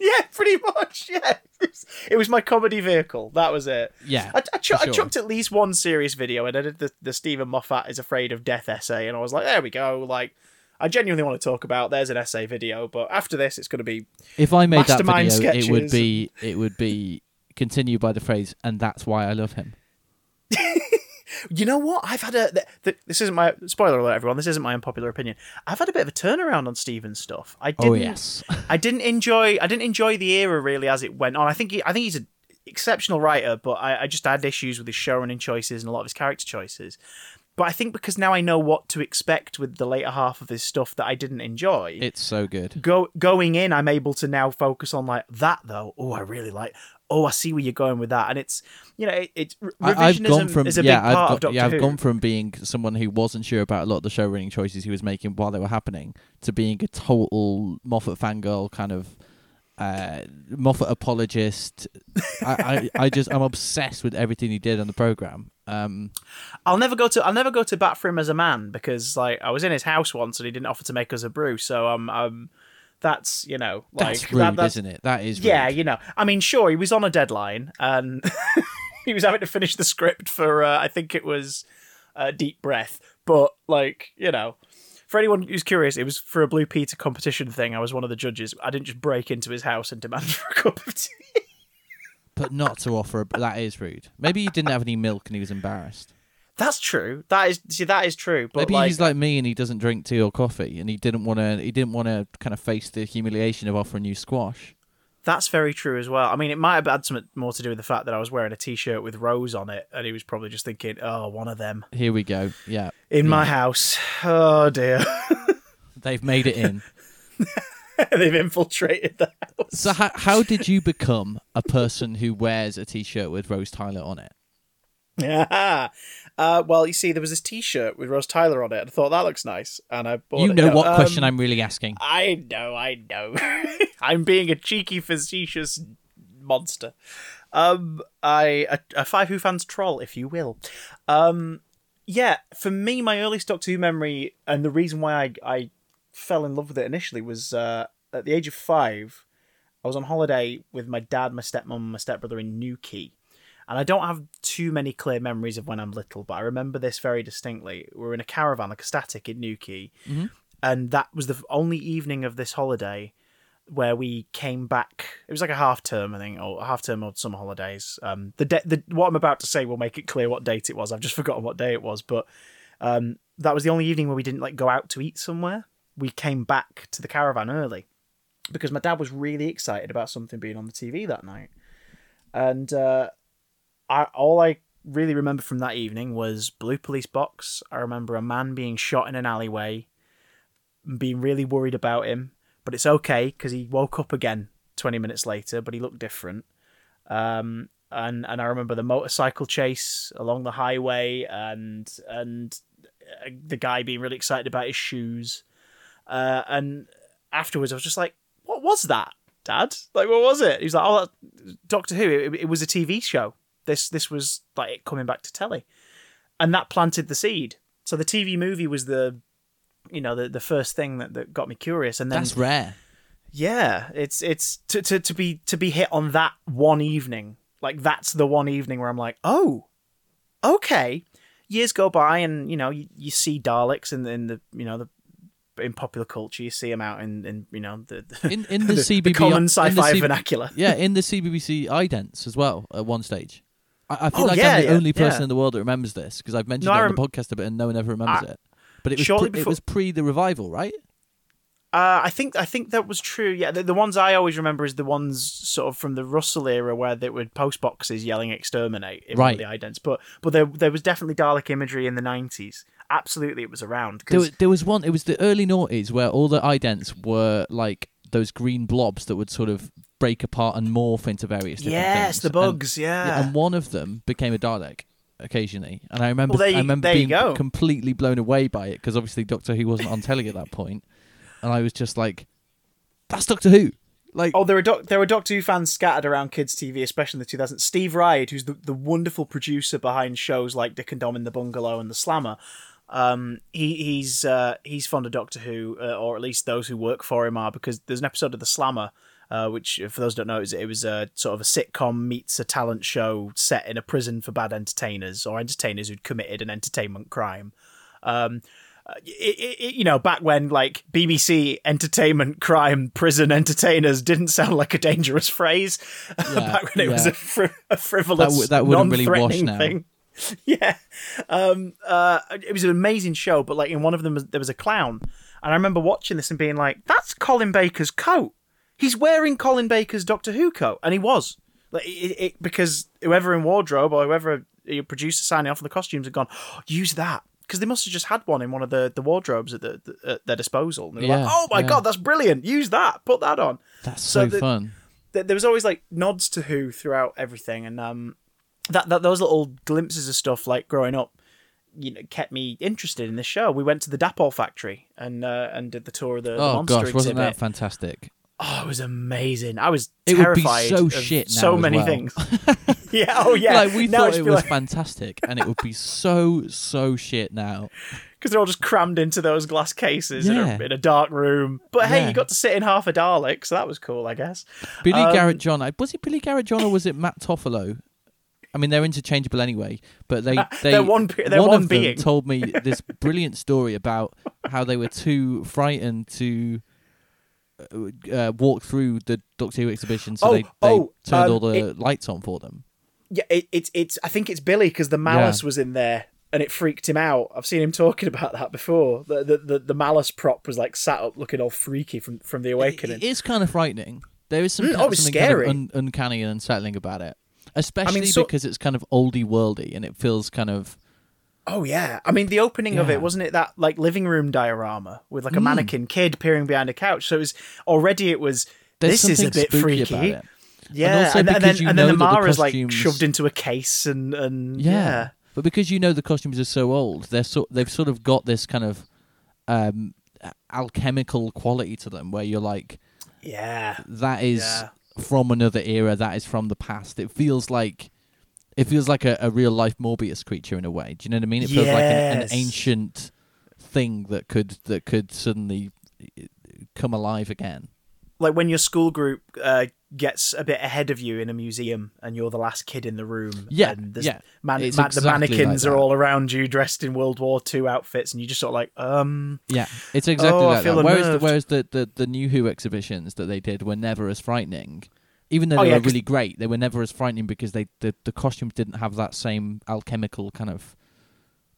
*laughs* Yeah, pretty much. Yeah, it was my comedy vehicle. That was it. Yeah, I, I, chu- for I chucked at least one serious video, and I did the, the Steven Moffat is afraid of death essay, and I was like, there we go. Like, I genuinely want to talk about. There's an essay video, but after this, it's going to be If I made that video, Mastermind it would be it would be continued by the phrase, and that's why I love him. *laughs* You know what? I've had a. Th- th- this isn't my spoiler alert, everyone. This isn't my unpopular opinion. I've had a bit of a turnaround on Steven's stuff. I oh, didn't. Oh yes, I didn't enjoy. I didn't enjoy the era really as it went on. I think. He, I think he's an exceptional writer, but I, I just had issues with his showrunning choices and a lot of his character choices. But I think because now I know what to expect with the later half of his stuff that I didn't enjoy. it's so good. go going in, I'm able to now focus on like that though. Oh, I really like. Oh, I see where you're going with that, and it's you know it, it's revisionism I've gone from is a yeah, big part I've of got, Doctor yeah, I've Who. gone from being someone who wasn't sure about a lot of the show running choices he was making while they were happening to being a total Moffat fangirl kind of uh, Moffat apologist. I, I, I just I'm obsessed with everything he did on the program. Um, I'll never go to I'll never go to bat for him as a man because like I was in his house once and he didn't offer to make us a brew. So um um that's you know like that's rude, that, that's, isn't it? That is yeah you know I mean sure he was on a deadline and *laughs* he was having to finish the script for uh, I think it was uh, Deep Breath, but like you know. For anyone who's curious, it was for a Blue Peter competition thing. I was one of the judges. I didn't just break into his house and demand *laughs* for a cup of tea. but not to offer. A, that is rude. Maybe he didn't have any milk and he was embarrassed. That's true. That is see, that is true. But Maybe like, he's like me and he doesn't drink tea or coffee, and he didn't want to. He didn't want to kind of face the humiliation of offering you squash. That's very true as well. I mean, it might have had something more to do with the fact that I was wearing a t-shirt with rose on it, and he was probably just thinking, "Oh, one of them Here we go. Yeah, in my house." Oh dear, *laughs* they've made it in. *laughs* they've infiltrated the house. So how how did you become a person who wears a t-shirt with Rose Tyler on it? Yeah. *laughs* Uh, well, you see, there was this T-shirt with Rose Tyler on it, and I thought that looks nice, and I bought you know No, what question um, I'm really asking. I know, I know. *laughs* I'm being a cheeky, facetious monster. Um, I a, a Five Who fans troll, if you will. Um, yeah, for me, my earliest Doctor Who memory, and the reason why I I fell in love with it initially was uh, at the age of five. I was on holiday with my dad, my stepmom, and my stepbrother in Newquay. And I don't have too many clear memories of when I'm little, but I remember this very distinctly. We were in a caravan, like a static in Newquay, and that was the only evening of this holiday where we came back. It was like a half term, I think, or half term or summer holidays. Um, the, de- the what I'm about to say will make it clear what date it was. I've just forgotten what day it was, but um, that was the only evening where we didn't like go out to eat somewhere. We came back to the caravan early because my dad was really excited about something being on the TV that night, and uh, I all I really remember from that evening was Blue Police Box. I remember a man being shot in an alleyway, being really worried about him, but it's okay because he woke up again twenty minutes later, but he looked different. Um, and and I remember the motorcycle chase along the highway, and and uh, the guy being really excited about his shoes. Uh, and afterwards, I was just like, "What was that, Dad? Like, what was it?" He's like, "Oh, Doctor Who. It, it was a TV show. This this was like it coming back to telly." and that planted the seed. So the TV movie was the, you know, the, the first thing that, that got me curious, and then That's rare. yeah, it's it's to, to to be to be hit on that one evening Like that's the one evening where I'm like, oh, okay. Years go by, and you know you, you see Daleks in the, in the you know the in popular culture. You see them out in, in you know the, the In in the, *laughs* the, CBB the common in the sci-fi vernacular. Yeah, in the CBBC idents as well at one stage. I, I feel Oh, like yeah, I'm the yeah, only person yeah. in the world that remembers this because I've mentioned No, it on the podcast a bit and no one ever remembers I- it. But it was pre- it before- was pre the revival, right? Uh, I think I think that was true. Yeah, the, the ones I always remember is the ones sort of from the Russell era where they would post boxes yelling "exterminate" in Right. the idents. But but there there was definitely Dalek imagery in the nineties. Absolutely, it was around. There, was- there was one. It was the early noughties where all the idents were like those green blobs that would sort of break apart and morph into various different things. yes, things. the And- bugs. yeah. and one of them became a Dalek occasionally, and I remember Well, you- I remember being completely blown away by it because obviously Doctor Who wasn't on telly at that point, and I was just like, "That's Doctor Who." Like, Oh, there were doc- there were Doctor Who fans scattered around kids' TV, especially in the 2000s. Steve Ryde, who's the, the wonderful producer behind shows like Dick and Dom in the Bungalow and The Slammer, um, he he's uh, he's fond of Doctor Who, uh, or at least those who work for him are, because there's an episode of The Slammer. Uh, which, for those who don't know, it was a sort of a sitcom meets a talent show set in a prison for bad entertainers or entertainers who'd committed an entertainment crime. Um, uh, it, it, you know, back when like BBC entertainment crime prison entertainers didn't sound like a dangerous phrase. *laughs* back when it was a, fri- a frivolous, That w- that wouldn't really wash non-threatening now. thing. *laughs* yeah, um, uh, it was an amazing show. But like in one of them, there was a clown, and I remember watching this and being like, "That's Colin Baker's coat. He's wearing Colin Baker's Doctor Who coat," and he was. Like, it, it, because whoever in wardrobe or whoever your producer signing off on the costumes had gone, "Oh, use that because they must have just had one in one of the, the wardrobes at, the, the, at their disposal. And they were Yeah, like, oh my yeah. god, that's brilliant! Use that, put that on. that's so so, the- fun. There, there was always like nods to Who throughout everything, and um, that, that those little glimpses of stuff like growing up, you know, kept me interested in this show. We went to the Dapol factory and uh, and did the tour of the, the Oh monster gosh, wasn't that fantastic? Oh, it was amazing. I was It would be terrified. so shit now so many well. things. *laughs* *laughs* yeah. Oh yeah. like we now thought it was like- fantastic, and it would be *laughs* so so shit now. because they're all just crammed into those glass cases in, a, in a dark room. But hey, Yeah. you got to sit in half a Dalek, so that was cool, I guess. Billy Um, Garrett John, was it Billy Garrett John or was it Matt Toffolo? I mean, they're interchangeable anyway, but they they They're one, they're one, one of them told me this brilliant story about how they were too frightened to uh, uh, walk through the Doctor Who exhibition, so Oh, they, they oh, turned um, all the it- lights on for them. Yeah, it, it's it's. I think it's Billy because the Malus was in there and it freaked him out. I've seen him talking about that before. The the the, the Malus prop was like sat up looking all freaky from from the awakening. It is kind of frightening. There is some Mm, oh, it something kind of scary. un- uncanny and unsettling about it, especially so- because it's kind of oldie worldy and it feels kind of Oh yeah, I mean the opening of it wasn't it that like living room diorama with like a mannequin kid peering behind a couch. So it was already it was. there's this is a bit freaky. about it. Yeah, also and, and because then and then the the Mara's like shoved into a case and and Yeah. yeah. But because you know the costumes are so old, they're so they've sort of got this kind of um, alchemical quality to them, where you're like, Yeah. that is Yeah. from another era, that is from the past. It feels like it feels like a, a real life Morbius creature in a way. Do you know what I mean? It feels like an, an Yes. ancient thing that could that could suddenly uh, come alive again. Like when your school group uh, gets a bit ahead of you in a museum and you're the last kid in the room. Yeah, and there's yeah. Man, It's ma- exactly the mannequins like are that. all around you dressed in World War II outfits, and you just sort of like, um, Yeah, it's exactly Oh, I like feel that. Whereas, the, unnerved. whereas the, the, the new Who exhibitions that they did were never as frightening. Even though Oh, they yeah, were really great, they were never as frightening because they the, the costumes didn't have that same alchemical kind of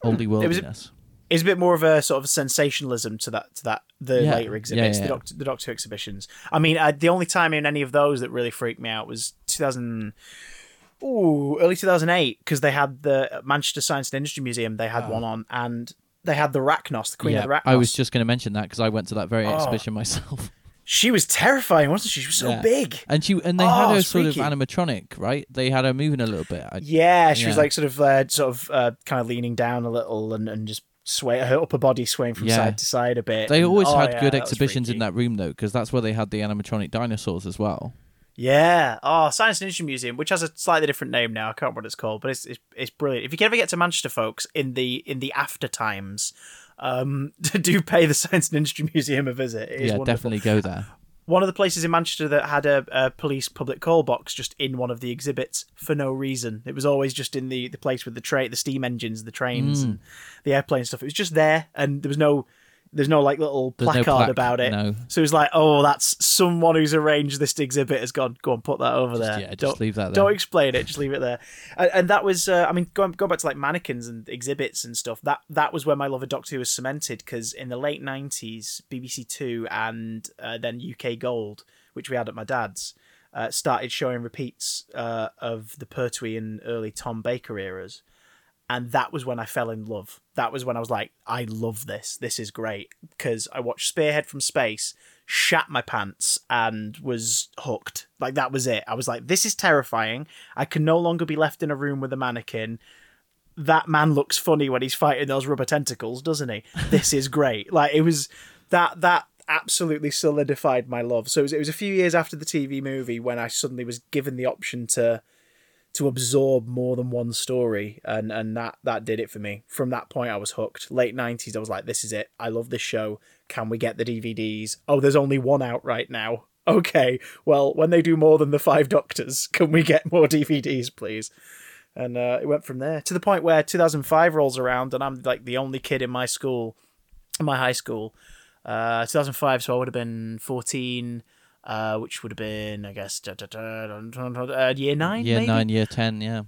oldie Hmm. It was a- worldiness. it's a bit more of a sort of sensationalism to that to that the Yeah, later exhibits, yeah. the Doctor the Doctor exhibitions. I mean, the only time in any of those that really freaked me out was 2000. Ooh, early 2008 because they had the Manchester Science and Industry Museum. They had one on, and they had the Racnoss, the Queen Oh. of the Racnoss. I was just going to mention that because I went to that very Oh. exhibition myself. *laughs* She was terrifying, wasn't she? She was so Yeah. big. And she and they Oh, had her sort of animatronic, right? They had her moving a little bit. I, Yeah, she was like sort of uh, sort of uh, kind of leaning down a little and, and just sway her upper body swaying from Yeah. side to side a bit. They And- always oh, had yeah, good exhibitions in that room though, because that's where they had the animatronic dinosaurs as well. Yeah. Oh, Science and Industry Museum, which has a slightly different name now. I can't remember what it's called, but it's it's, it's brilliant. If you can ever get to Manchester, folks, in the in the after times, um, *laughs* do pay the Science and Industry Museum a visit. It is yeah, definitely go there. one of the places in Manchester that had a, a police public call box just in one of the exhibits for no reason. It was always just in the, the place with the train, the steam engines, the trains, and the airplane stuff. It was just there, and there was no there's no like little There's no placard plaque, about it. no. So it's like, oh, that's someone who's arranged this exhibit has gone. Go and put that over there. yeah, just don't, leave that there. Don't explain it. Just leave it there. And, and that was, uh, I mean, going going back to like mannequins and exhibits and stuff. That that was where my love of Doctor Who was cemented because in the late '90s, BBC Two and uh, then UK Gold, which we had at my dad's, uh, started showing repeats uh, of the Pertwee and early Tom Baker eras and that was when I fell in love. That was when I was like, I love this. This is great because I watched Spearhead from Space, shat my pants, and was hooked. Like that was it. I was like, this is terrifying. I can no longer be left in a room with a mannequin. That man looks funny when he's fighting those rubber tentacles, doesn't he? This is great. *laughs* Like it was that that absolutely solidified my love. So it was, it was a few years after the TV movie when I suddenly was given the option to to absorb more than one story and and that that did it for me. From that point i was hooked. Late 90s i was like this is it. I love this show. Can we get the dvds oh there's only one out right now. *laughs* Okay. Well when they do more than the five doctors can we get more dvds please? And uh, it went from there to the point where 2005 rolls around and i'm like the only kid in my school in my high school. Uh 2005 so i would have been 14 uh, which would have been, I guess, da, da, da, uh, year nine. Year maybe? nine, year ten, yeah.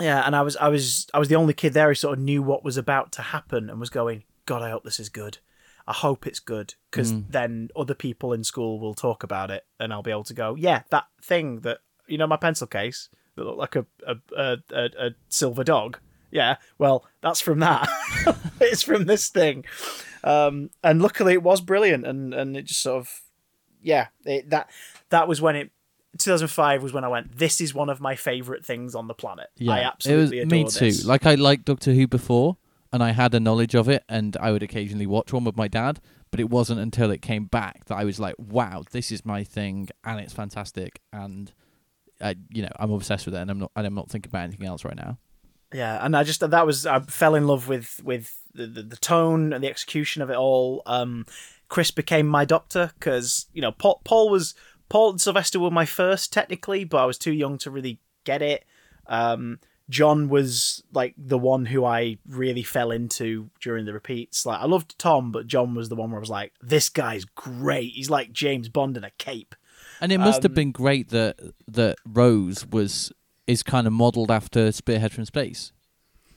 Yeah, and I was, I was, I was the only kid there who sort of knew what was about to happen and was going, God, I hope this is good. I hope it's good because then other people in school will talk about it, and I'll be able to go, yeah, that thing that you know, my pencil case that looked like a a, a, a, a silver dog. Yeah, well, that's from that. *laughs* it's from this thing, um, and luckily it was brilliant, and and it just sort of yeah, it, that that was when it. 2005 was when I went. This is one of my favorite things on the planet. I absolutely it was, adore me too. this. Like I liked Doctor Who before, and I had a knowledge of it, and I would occasionally watch one with my dad. But it wasn't until it came back that I was like, "Wow, this is my thing, and it's fantastic." And I, you know, I'm obsessed with it, and I'm not, and I'm not thinking about anything else right now. Yeah, and I just that was I fell in love with with the, the, the tone and the execution of it all. Um, Chris became my doctor because you know Paul, Paul was Paul and Sylvester were my first technically, but I was too young to really get it. Um, John was like the one who I really fell into during the repeats. Like I loved Tom, but John was the one where I was like, this guy's great. He's like James Bond in a cape. And it must have Um, been great that that Rose was is kind of modelled after Spearhead from Space.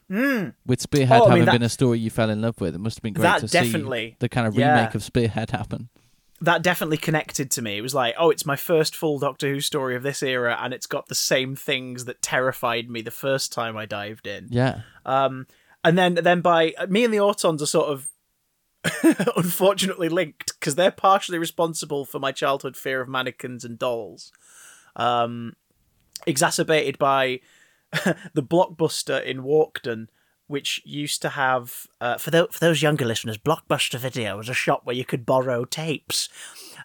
With Spearhead Oh, I mean, having that- been a story you fell in love with, it must have been great to definitely- see the kind of yeah. remake of Spearhead happen. that definitely connected to me. It was like, oh, it's my first full Doctor Who story of this era, and it's got the same things that terrified me the first time I dived in. Yeah. Um, and then then by me and the Autons are sort of *laughs* unfortunately linked because they're partially responsible for my childhood fear of mannequins and dolls, um, exacerbated by *laughs* the blockbuster in Walkden. Which used to have, uh, for, tho- for those younger listeners, Blockbuster Video was a shop where you could borrow tapes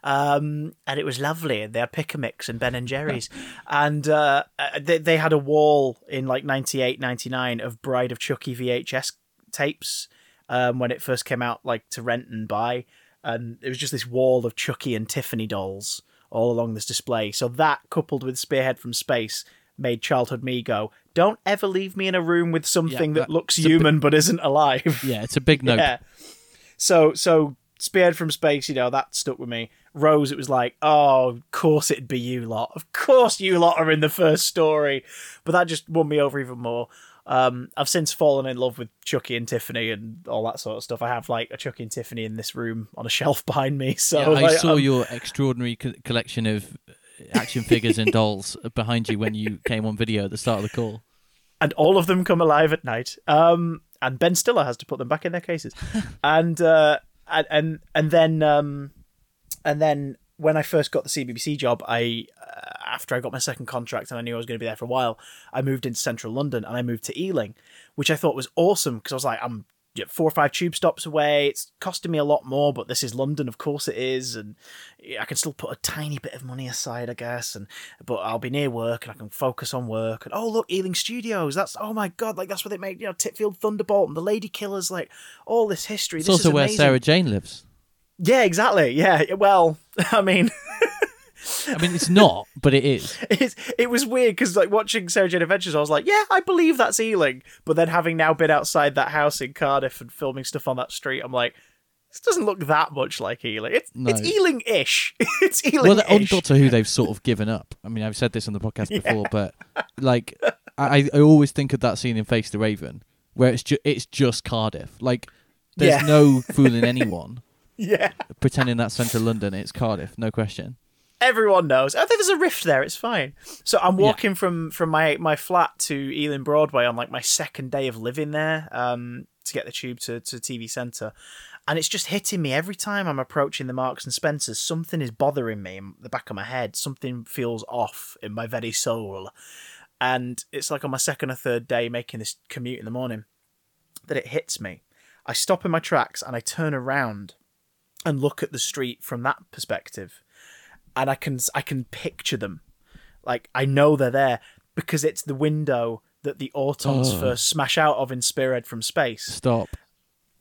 um, and it was lovely. They had Picamix and Ben and Jerry's, and uh, uh, they they had a wall in like 98, 99 of Bride of Chucky VHS tapes um, when it first came out, like to rent and buy, and it was just this wall of Chucky and Tiffany dolls all along this display. So that coupled with Spearhead from Space made childhood me go, "Don't ever leave me in a room with something that, that- looks human but isn't alive." *laughs* Yeah, it's a big note. Yeah. So so Spearhead from Space, you know, that stuck with me. Rose, it was like, oh, of course it'd be you lot. Of course you lot are in the first story. But that just won me over even more. Um, I've since fallen in love with Chucky and Tiffany and all that sort of stuff. I have like a Chucky and Tiffany in this room on a shelf *laughs* behind me. So Yeah, I like, saw I'm- your extraordinary co- collection of action figures and dolls behind you when you came on video at the start of the call. and all of them come alive at night. Um, and Ben Stiller has to put them back in their cases, *laughs* and uh, and and and then um, and then when I first got the CBBC job, I uh, after I got my second contract and I knew I was going to be there for a while, I moved into central London and I moved to Ealing, which I thought was awesome because I was like, I'm four or five tube stops away. It's costing me a lot more, but this is London, of course it is, and I can still put a tiny bit of money aside, I guess. And but I'll be near work and I can focus on work. And oh look, Ealing Studios. That's oh my god, like that's where they made you know Titfield Thunderbolt and the Lady Killers, like all this history. It's this also is where. Sarah Jane lives. Yeah, exactly. Yeah. Well, *laughs* I mean, *laughs* I mean, it's not, but it is. *laughs* It's, it was weird because like watching Sarah Jane Adventures, I was like, yeah, I believe that's Ealing. But then having now been outside that house in Cardiff and filming stuff on that street, I'm like, this doesn't look that much like Ealing. It's No. it's Ealing-ish. *laughs* it's Ealing. Well, on. Doctor Who, they've sort of given up. I mean, I've said this on the podcast before, but like, I, I always think of that scene in Face the Raven where it's ju- it's just Cardiff. Like, there's Yeah. no *laughs* fooling anyone yeah, pretending that's central London. It's Cardiff, no question. Everyone knows. I think there's a rift there. It's fine. So I'm walking from from my my flat to Ealing Broadway on like my second day of living there um, to get the tube to to TV Centre, and it's just hitting me every time I'm approaching the Marks and Spencers. Something is bothering me in the back of my head. Something feels off in my very soul, and it's like on my second or third day making this commute in the morning that it hits me. I stop in my tracks and I turn around and look at the street from that perspective and I can I can picture them. Like I know they're there because it's the window that the Autons Oh. first smash out of in Spearhead from space. Stop.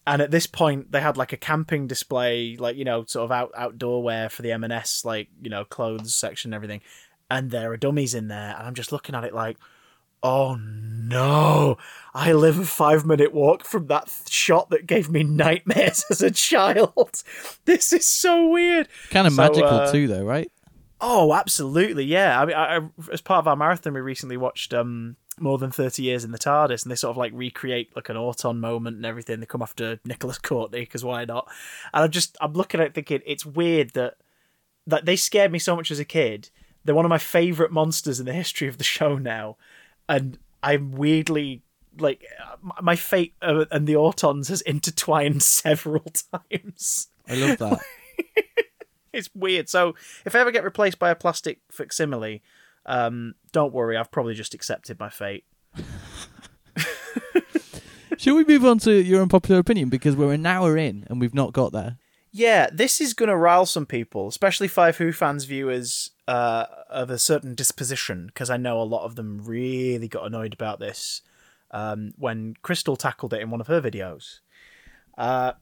And at this point, they had like a camping display, like you know, sort of out outdoor wear for the M&S, like you know, clothes section and everything. And there are dummies in there, and I'm just looking at it like, oh no! I live a five minute walk from that th- shot that gave me nightmares *laughs* as a child. *laughs* This is so weird. Kind of So, magical uh, too, though, right? Oh, absolutely, yeah. I mean, I, I, as part of our marathon, we recently watched um, more than thirty years in the TARDIS, and they sort of like recreate like an Auton moment and everything. They come after Nicholas Courtney because why not? And I'm just I'm looking at it thinking it's weird that that they scared me so much as a kid. They're one of my favorite monsters in the history of the show now, and I'm weirdly like my fate uh, and the Autons has intertwined *laughs* several times. I love that. *laughs* It's weird. So if I ever get replaced by a plastic facsimile, um, don't worry. I've probably just accepted my fate. *laughs* Shall we move on to your unpopular opinion because we're an hour in and we've not got there? Yeah, this is going to rile some people, especially Five Who fans viewers uh, of a certain disposition, because I know a lot of them really got annoyed about this um, when Crystal tackled it in one of her videos. Uh,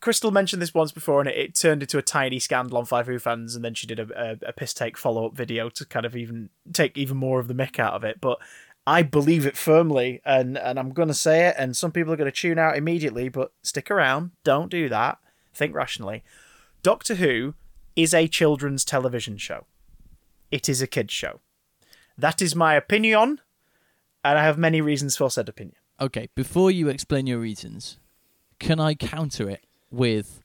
Crystal mentioned this once before, and it, it turned into a tiny scandal on Five Who fans, and then she did a, a, a piss take follow up video to kind of even take even more of the mick out of it. But I believe it firmly, and and I'm going to say it, and some people are going to tune out immediately, but stick around. Don't do that. Think rationally. Doctor Who is a children's television show. It is a kids show. That is my opinion, and I have many reasons for said opinion. Okay, before you explain your reasons, can I counter it with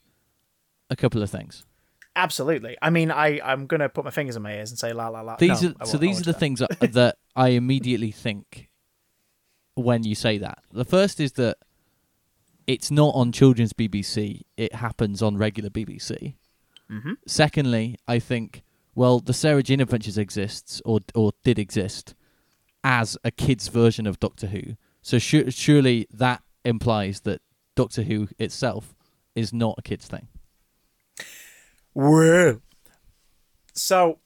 a couple of things? Absolutely. I mean, I I'm gonna put my fingers in my ears and say la la la. These No, are so these are the do things that, *laughs* that I immediately think when you say that. The first is that it's not on children's BBC; it happens on regular BBC. Mhm. Secondly, I think well, the Sarah Jane Adventures exists or or did exist as a kids' version of Doctor Who. So su- surely that implies that Doctor Who itself is not a kids' thing. Whoa. So,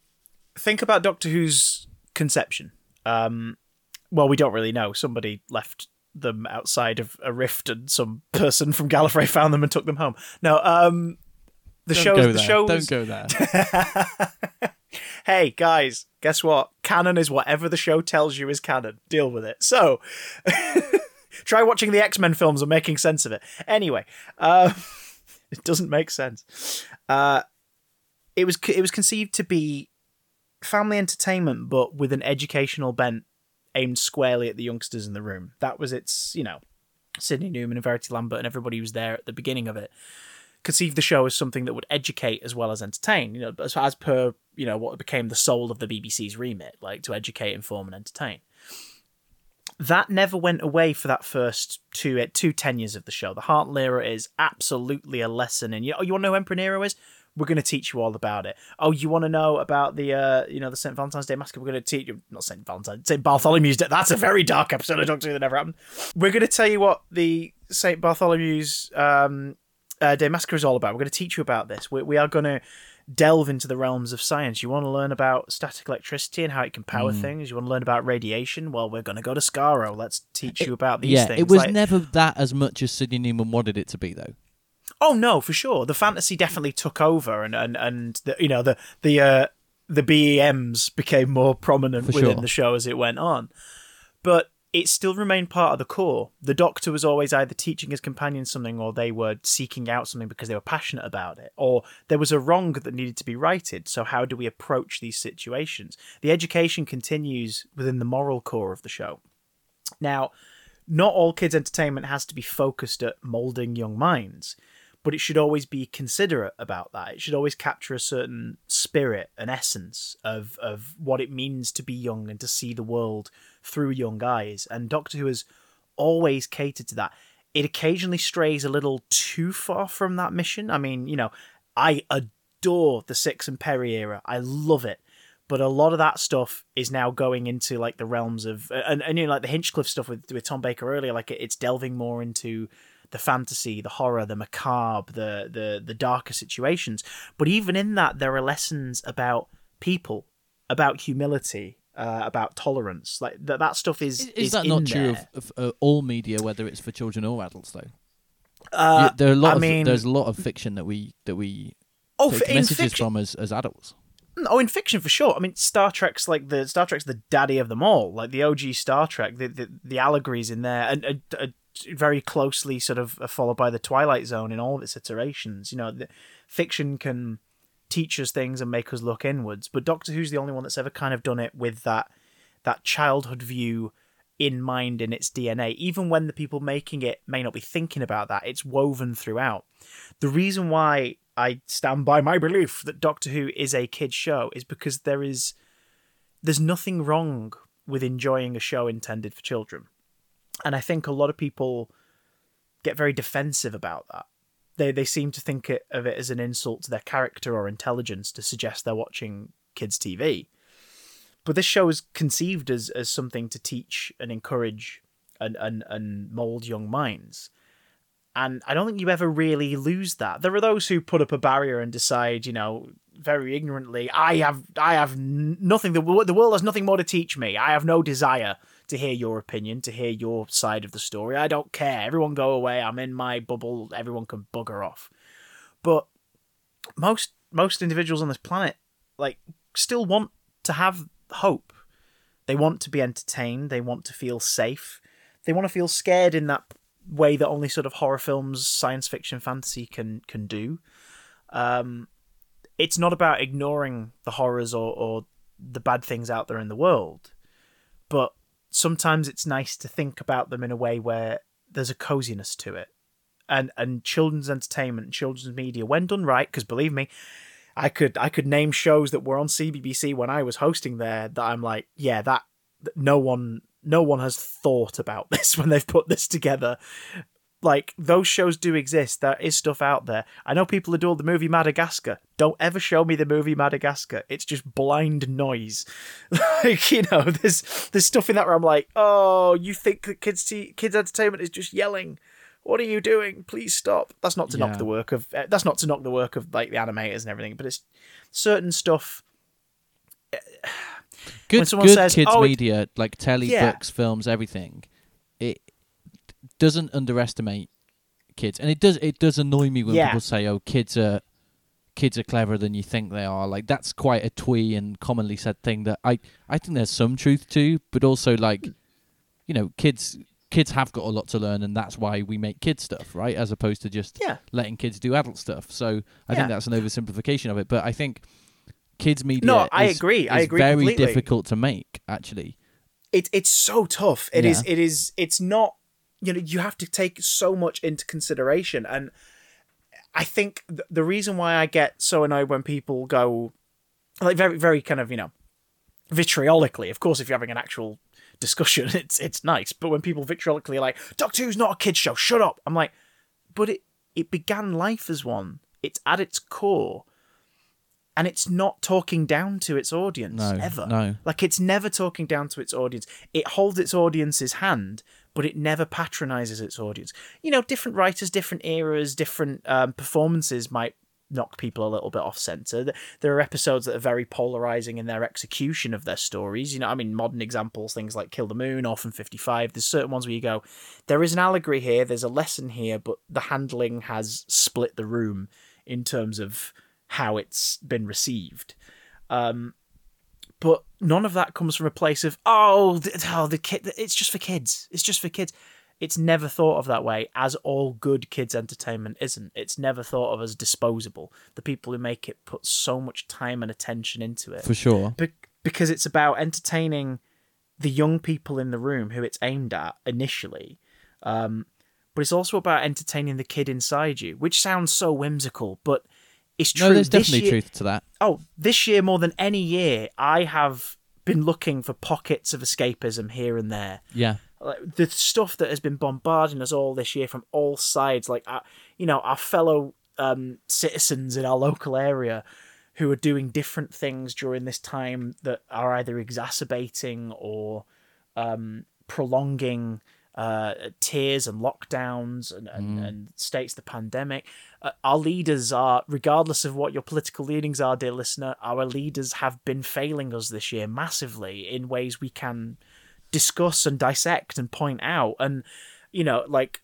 think about Doctor Who's conception. Um, well, we don't really know. Somebody left them outside of a rift, and some person from Gallifrey found them and took them home. No, um, the Don't show. go The there. show. Don't go there. *laughs* hey guys, guess what? Canon is whatever the show tells you is canon. Deal with it. So, *laughs* try watching the X Men films and making sense of it. Anyway, uh, *laughs* it doesn't make sense. Uh, it was it was conceived to be family entertainment, but with an educational bent aimed squarely at the youngsters in the room. That was its, you know, Sidney Newman and Verity Lambert and everybody who was there at the beginning of it conceived the show as something that would educate as well as entertain. You know, as, as per you know what became the soul of the BBC's remit, like to educate, inform, and entertain. That never went away for that first two eh, two tenures of the show. The Hartnell era is absolutely a lesson in. You know, you want to know who Emperor Nero is? We're going to teach you all about it. Oh, you want to know about the uh, you know the St Valentine's Day massacre? We're going to teach you not St Valentine's, St Bartholomew's Day. That's a very dark episode of Doctor Who that never happened. We're going to tell you what the St Bartholomew's um, uh, Day Massacre is all about. We're going to teach you about this. We, we are going to delve into the realms of science. You want to learn about static electricity and how it can power Hmm. things. You want to learn about radiation. Well, we're going to go to Skaro. Let's teach you about these yeah, things. it was Like- never that as much as Sidney Newman wanted it to be, though. Oh no, for sure. The fantasy definitely took over, and and and the, you know the the uh, the BEMs became more prominent For within sure. the show as it went on. But it still remained part of the core. The Doctor was always either teaching his companions something or they were seeking out something because they were passionate about it, or there was a wrong that needed to be righted. So, how do we approach these situations? The education continues within the moral core of the show. Now, not all kids' entertainment has to be focused at molding young minds, but it should always be considerate about that. It should always capture a certain spirit, an essence of of what it means to be young and to see the world through young eyes. And Doctor Who has always catered to that. It occasionally strays a little too far from that mission. I mean, you know, I adore the Six and Peri era. I love it but a lot of that stuff is now going into like the realms of and, and you know like the Hinchcliffe stuff with with Tom Baker earlier like it's delving more into the fantasy the horror the macabre the the the darker situations but even in that there are lessons about people about humility uh, about tolerance like that that stuff is Is, is, that not true of, of uh, all media, whether it's for children or adults? Though uh, Yeah, there are a lot. I of, mean- there's a lot of fiction that we that we oh take messages fiction, from as as adults. Oh, in fiction for sure. I mean, Star Trek's like the Star Trek's the daddy of them all. Like the OG Star Trek, the the, the allegories in there, and very closely sort of uh, followed by the Twilight Zone in all of its iterations. You know, the, fiction can teach us things and make us look inwards, but Doctor Who's the only one that's ever kind of done it with that that childhood view in mind in its DNA. Even when the people making it may not be thinking about that, it's woven throughout. The reason why I stand by my belief that Doctor Who is a kids show is because there is there's nothing wrong with enjoying a show intended for children. And I think a lot of people get very defensive about that. They they seem to think of it as an insult to their character or intelligence to suggest they're watching kids TV. But this show is conceived as as something to teach and encourage and and, and mold young minds and I don't think you ever really lose that. There are those who put up a barrier and decide, you know, very ignorantly, I have, I have nothing. The, the world has nothing more to teach me. I have no desire to hear your opinion, to hear your side of the story. I don't care. Everyone go away. I'm in my bubble. Everyone can bugger off. But most most individuals on this planet, like, still want to have hope. They want to be entertained. They want to feel safe. They want to feel scared in that way that only sort of horror films, science fiction, fantasy can can do. Um, it's not about ignoring the horrors or, or the bad things out there in the world, but sometimes it's nice to think about them in a way where there's a coziness to it. And and children's entertainment, children's media, when done right, because believe me, I could I could name shows that were on CBBC when I was hosting there that I'm like, yeah, that, no one no one has thought about *laughs* this when they've put this together. Like those shows do exist. There is stuff out there. I know people adore the movie Madagascar. Don't ever show me the movie Madagascar. It's just blind noise. *laughs* like you know, there's there's stuff in that where I'm like, oh, you think that kids kids entertainment is just yelling? What are you doing? Please stop. That's not to Yeah. knock the work of. Uh, that's not to knock the work of like the animators and everything. But it's certain stuff. *sighs* Good, good says, kids "Oh, media like telly, Yeah. books, films, everything. Doesn't underestimate kids, and it does. It does annoy me when Yeah. people say, "Oh, kids are." Kids are cleverer than you think they are. Like that's quite a twee and commonly said thing that I I think there's some truth to, but also like, you know, kids kids have got a lot to learn, and that's why we make kids stuff, right? As opposed to just Yeah. letting kids do adult stuff. So I Yeah. think that's an oversimplification of it. But I think kids media. No, I is- agree. I agree Very completely. difficult to make, actually. it it's so tough. It is. Yeah. It is. It's not. You know, you have to take so much into consideration, and I think th- the reason why I get so annoyed when people go, like very, very kind of you know, vitriolically. Of course, if you're having an actual discussion, *laughs* it's it's nice. But when people vitriolically like Doctor Who's not a kids show, shut up. I'm like, but it it began life as one. It's at its core. And it's not talking down to its audience No, ever. no. Like it's never talking down to its audience. It holds its audience's hand, but it never patronizes its audience. You know, different writers, different eras, different um, performances might knock people a little bit off center. Th- There are episodes that are very polarizing in their execution of their stories. You know, I mean, modern examples, things like Kill the Moon, Orphan 55. There's certain ones where you go, there is an allegory here, there's a lesson here, but the handling has split the room in terms of how it's been received. Um, but none of that comes from a place of oh, th- oh the kid. It's just for kids. It's just for kids. It's never thought of that way, as all good kids entertainment isn't. It's never thought of as disposable. The people who make it put so much time and attention into it For sure. Be- because it's about entertaining the young people in the room who it's aimed at initially. Um, but it's also about entertaining the kid inside you, which sounds so whimsical, but it's true. No, there's This definitely year- truth to that. oh, this year more than any year, I have been looking for pockets of escapism here and there. Yeah. Like the stuff that has been bombarding us all this year from all sides, like our, you know, our fellow um, citizens in our local area who are doing different things during this time that are either exacerbating or um, prolonging uh, tears and lockdowns and, and, and states of the pandemic. Uh, our leaders are, regardless of what your political leanings are, dear listener, our leaders have been failing us this year massively in ways we can discuss and dissect and point out. And, you know, like,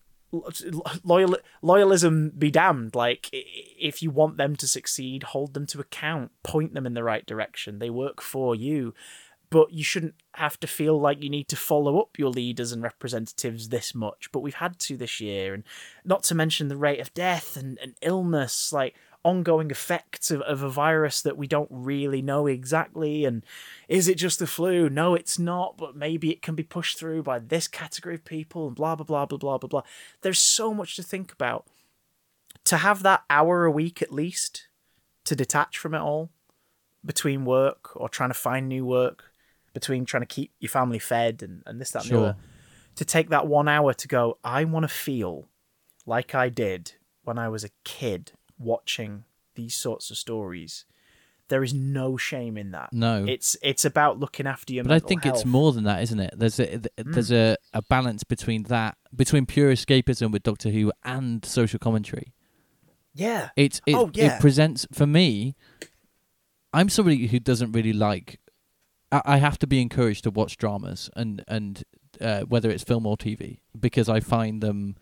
loyal loyalism be damned. Like if you want them to succeed hold them to account point them in the right direction. They work for you but you shouldn't have to feel like you need to follow up your leaders and representatives this much. But we've had to this year, and not to mention the rate of death and, and illness, like ongoing effects of, of a virus that we don't really know exactly. And is it just the flu? No, it's not, but maybe it can be pushed through by this category of people, and blah, blah, blah, blah, blah, blah, blah. There's so much to think about. To have that hour a week at least to detach from it all between work or trying to find new work, between trying to keep your family fed and, and this, that, and the other. To take that one hour to go, I want to feel like I did when I was a kid watching these sorts of stories. There is no shame in that. No. It's it's about looking after your But I think it's health. Mm. more than that, isn't it? There's a th- there's a, a balance between that between pure escapism with Doctor Who and social commentary. Yeah. It's it, Oh, yeah. it presents for me. I'm somebody who doesn't really like. I, have to be encouraged to watch dramas and and uh, whether it's film or TV because I find them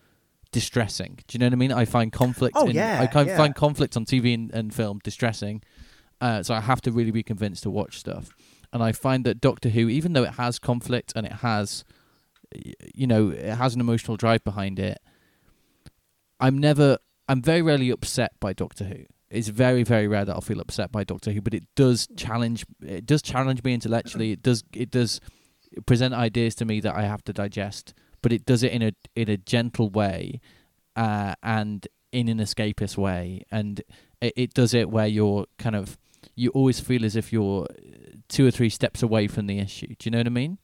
distressing. Do you know what I mean? I find conflict. Oh, in, yeah, I kind yeah. find conflict on TV and, and film distressing. Uh, so I have to really be convinced to watch stuff. And I find that Doctor Who, even though it has conflict and it has, you know, it has an emotional drive behind it, I'm never, I'm very rarely upset by Doctor Who. It's very, very rare that I'll feel upset by Doctor Who, but it does challenge, it does challenge me intellectually. It does, it does present ideas to me that I have to digest, but it does it in a in a gentle way, uh, and in an escapist way, and it, it does it where you're kind of, you always feel as if you're two or three steps away from the issue. Do you know what I mean?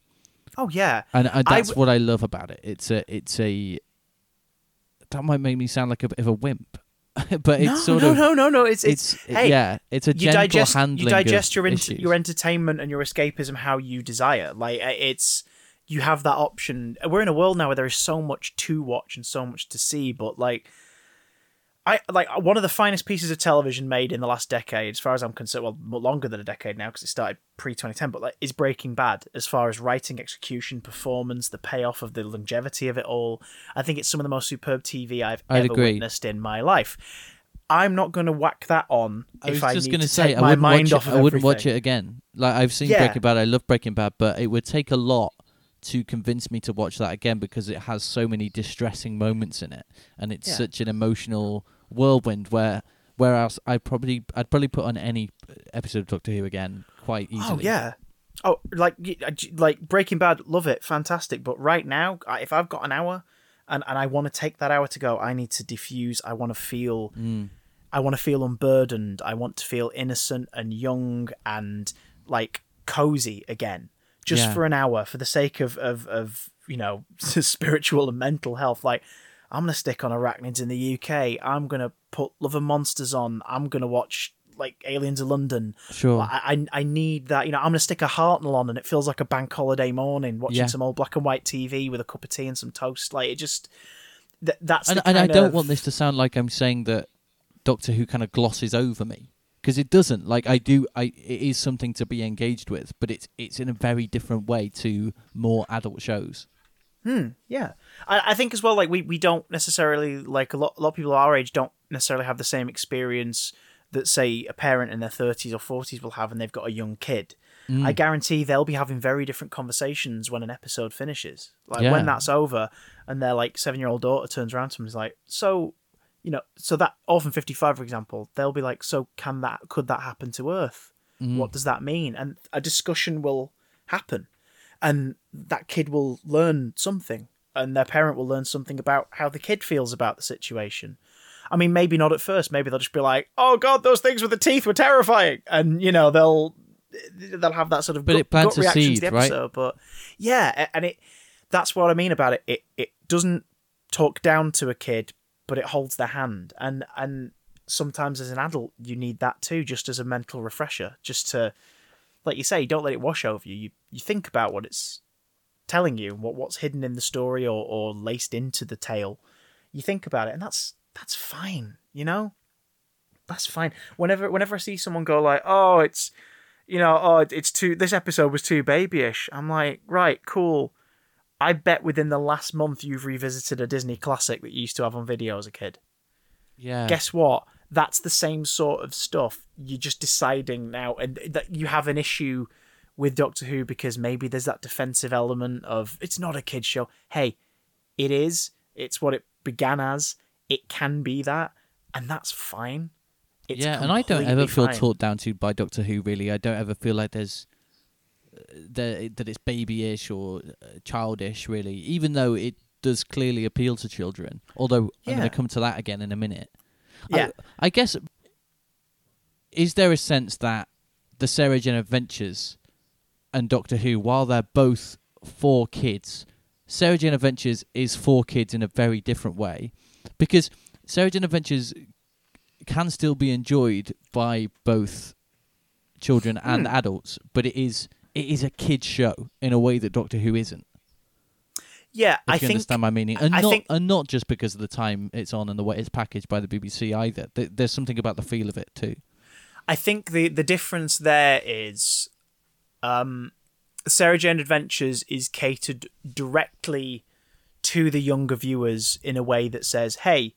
Oh yeah. and, and that's w- what I love about it. It's a, it's a. That might make me sound like a bit of a wimp, *laughs* but it's no, sort no, of. no, no, no. It's it's, It's hey, yeah, it's a you gentle digest handling you digest your ent- your entertainment and your escapism how you desire. Like uh, it's you have that option. We're in a world now where there is so much to watch and so much to see, but like I like one of the finest pieces of television made in the last decade, as far as I'm concerned. Well, longer than a decade now because it started pre 2010. But like, is Breaking Bad as far as writing, execution, performance, the payoff of the longevity of it all. I think it's some of the most superb TV I've I'd ever agree. witnessed in my life. I'm not going to whack that on I was I just going to say I wouldn't mind watch it. of I wouldn't watch it again. Like I've seen Yeah. Breaking Bad. I love Breaking Bad, but it would take a lot to convince me to watch that again because it has so many distressing moments in it, and it's Yeah. such an emotional whirlwind. Where whereas I probably I'd probably put on any episode of Doctor Who again quite easily. Oh yeah. Oh, like j- like Breaking Bad, love it, fantastic. But right now, if I've got an hour, and and I want to take that hour to go, I need to diffuse. I want to feel. Mm. I want to feel unburdened. I want to feel innocent and young and like cozy again, just Yeah. for an hour, for the sake of of of you know *laughs* spiritual and mental health. Like I'm gonna stick on Arachnids in the UK. I'm gonna put Love and Monsters on. I'm gonna watch like Aliens of London. Sure. I, I I need that. You know, I'm gonna stick a Hartnell on, and it feels like a bank holiday morning watching Yeah. some old black and white TV with a cup of tea and some toast. Like it just. Th- that's and, and I don't of- want this to sound like I'm saying that Doctor Who kind of glosses over me because it doesn't. Like I do, I it is something to be engaged with, but it's it's in a very different way to more adult shows. Yeah, I, I think as well. Like we, we don't necessarily like a lot. A lot of people our age don't necessarily have the same experience that say a parent in their 30s or 40s will have and they've got a young kid Mm. i guarantee they'll be having very different conversations when an episode finishes like Yeah. when that's over and their like seven year old daughter turns around to them and is like so you know so that orphan 55 for example they'll be like so can that could that happen to earth Mm. what does that mean and a discussion will happen and that kid will learn something and their parent will learn something about how the kid feels about the situation. I mean maybe not at first. Maybe they'll just be like oh god those things with the teeth were terrifying. And you know they'll they'll have that sort of But gut, it plants gut a reaction seed, to the right? episode. But yeah and it that's what i mean about it. It it doesn't talk down to a kid but it holds their hand. And and sometimes as an adult you need that too just as a mental refresher just to like you say don't let it wash over you. You, you think about what it's telling you what what's hidden in the story or, or laced into the tale. You think about it and that's that's fine you know? That's fine. Whenever whenever i see someone go like oh it's you know oh it's too this episode was too babyish i'm like right cool. I bet within the last month you've revisited a disney classic that you used to have on video as a kid. Yeah. guess what? That's the same sort of stuff. You're just deciding now, and that you have an issue with Doctor Who because maybe there's that defensive element of it's not a kids show. Hey, it is. It's what it began as. It can be that, and that's fine. It's yeah, and I don't ever feel fine. taught down to by Doctor Who. Really, I don't ever feel like there's uh, that that it's babyish or uh, childish. Really, even though it does clearly appeal to children. Although I'm going to come to that again in a minute. Yeah. I, I guess. Is there a sense that the Sarah Jane Adventures and Doctor Who, while they're both for kids, Sarah Jane Adventures is for kids in a very different way, because Sarah Jane Adventures can still be enjoyed by both children and Hmm. adults, but it is it is a kids show in a way that Doctor Who isn't. Yeah, If I you think understand my meaning, and I not think- and not just because of the time it's on and the way it's packaged by the BBC either. There's something about the feel of it too. I think the the difference there is, um, Sarah Jane Adventures is catered directly to the younger viewers in a way that says, "Hey,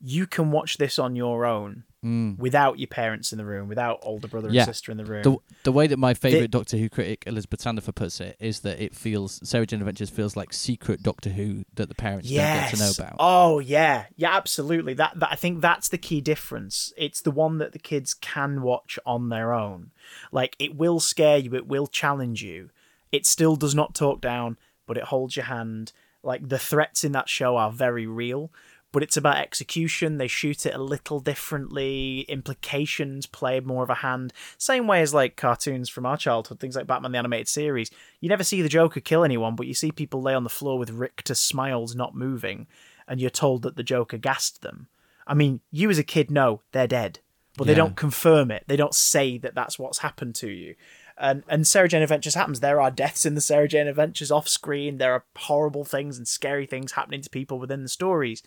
you can watch this on your own Mm. without your parents in the room, without older brother and Yeah. sister in the room." The the way that my favourite Doctor Who critic Elizabeth Sandifer puts it is that it feels Sarah Jane Adventures feels like secret Doctor Who that the parents don't get to know about. Oh yeah, yeah, absolutely. That, that I think that's the key difference. It's the one that the kids can watch on their own. Like it will scare you, it will challenge you. It still does not talk down, but it holds your hand. Like the threats in that show are very real, but it's about execution. They shoot it a little differently. Implications play more of a hand. Same way as like cartoons from our childhood, things like Batman the Animated Series. You never see the Joker kill anyone, but you see people lay on the floor with rictus smiles not moving, and you're told that the Joker gassed them. I mean, you as a kid know they're dead, but they Yeah. don't confirm it. They don't say that that's what's happened to you. And and Sarah Jane Adventures happens. There are deaths in the Sarah Jane Adventures off screen. There are horrible things and scary things happening to people within the stories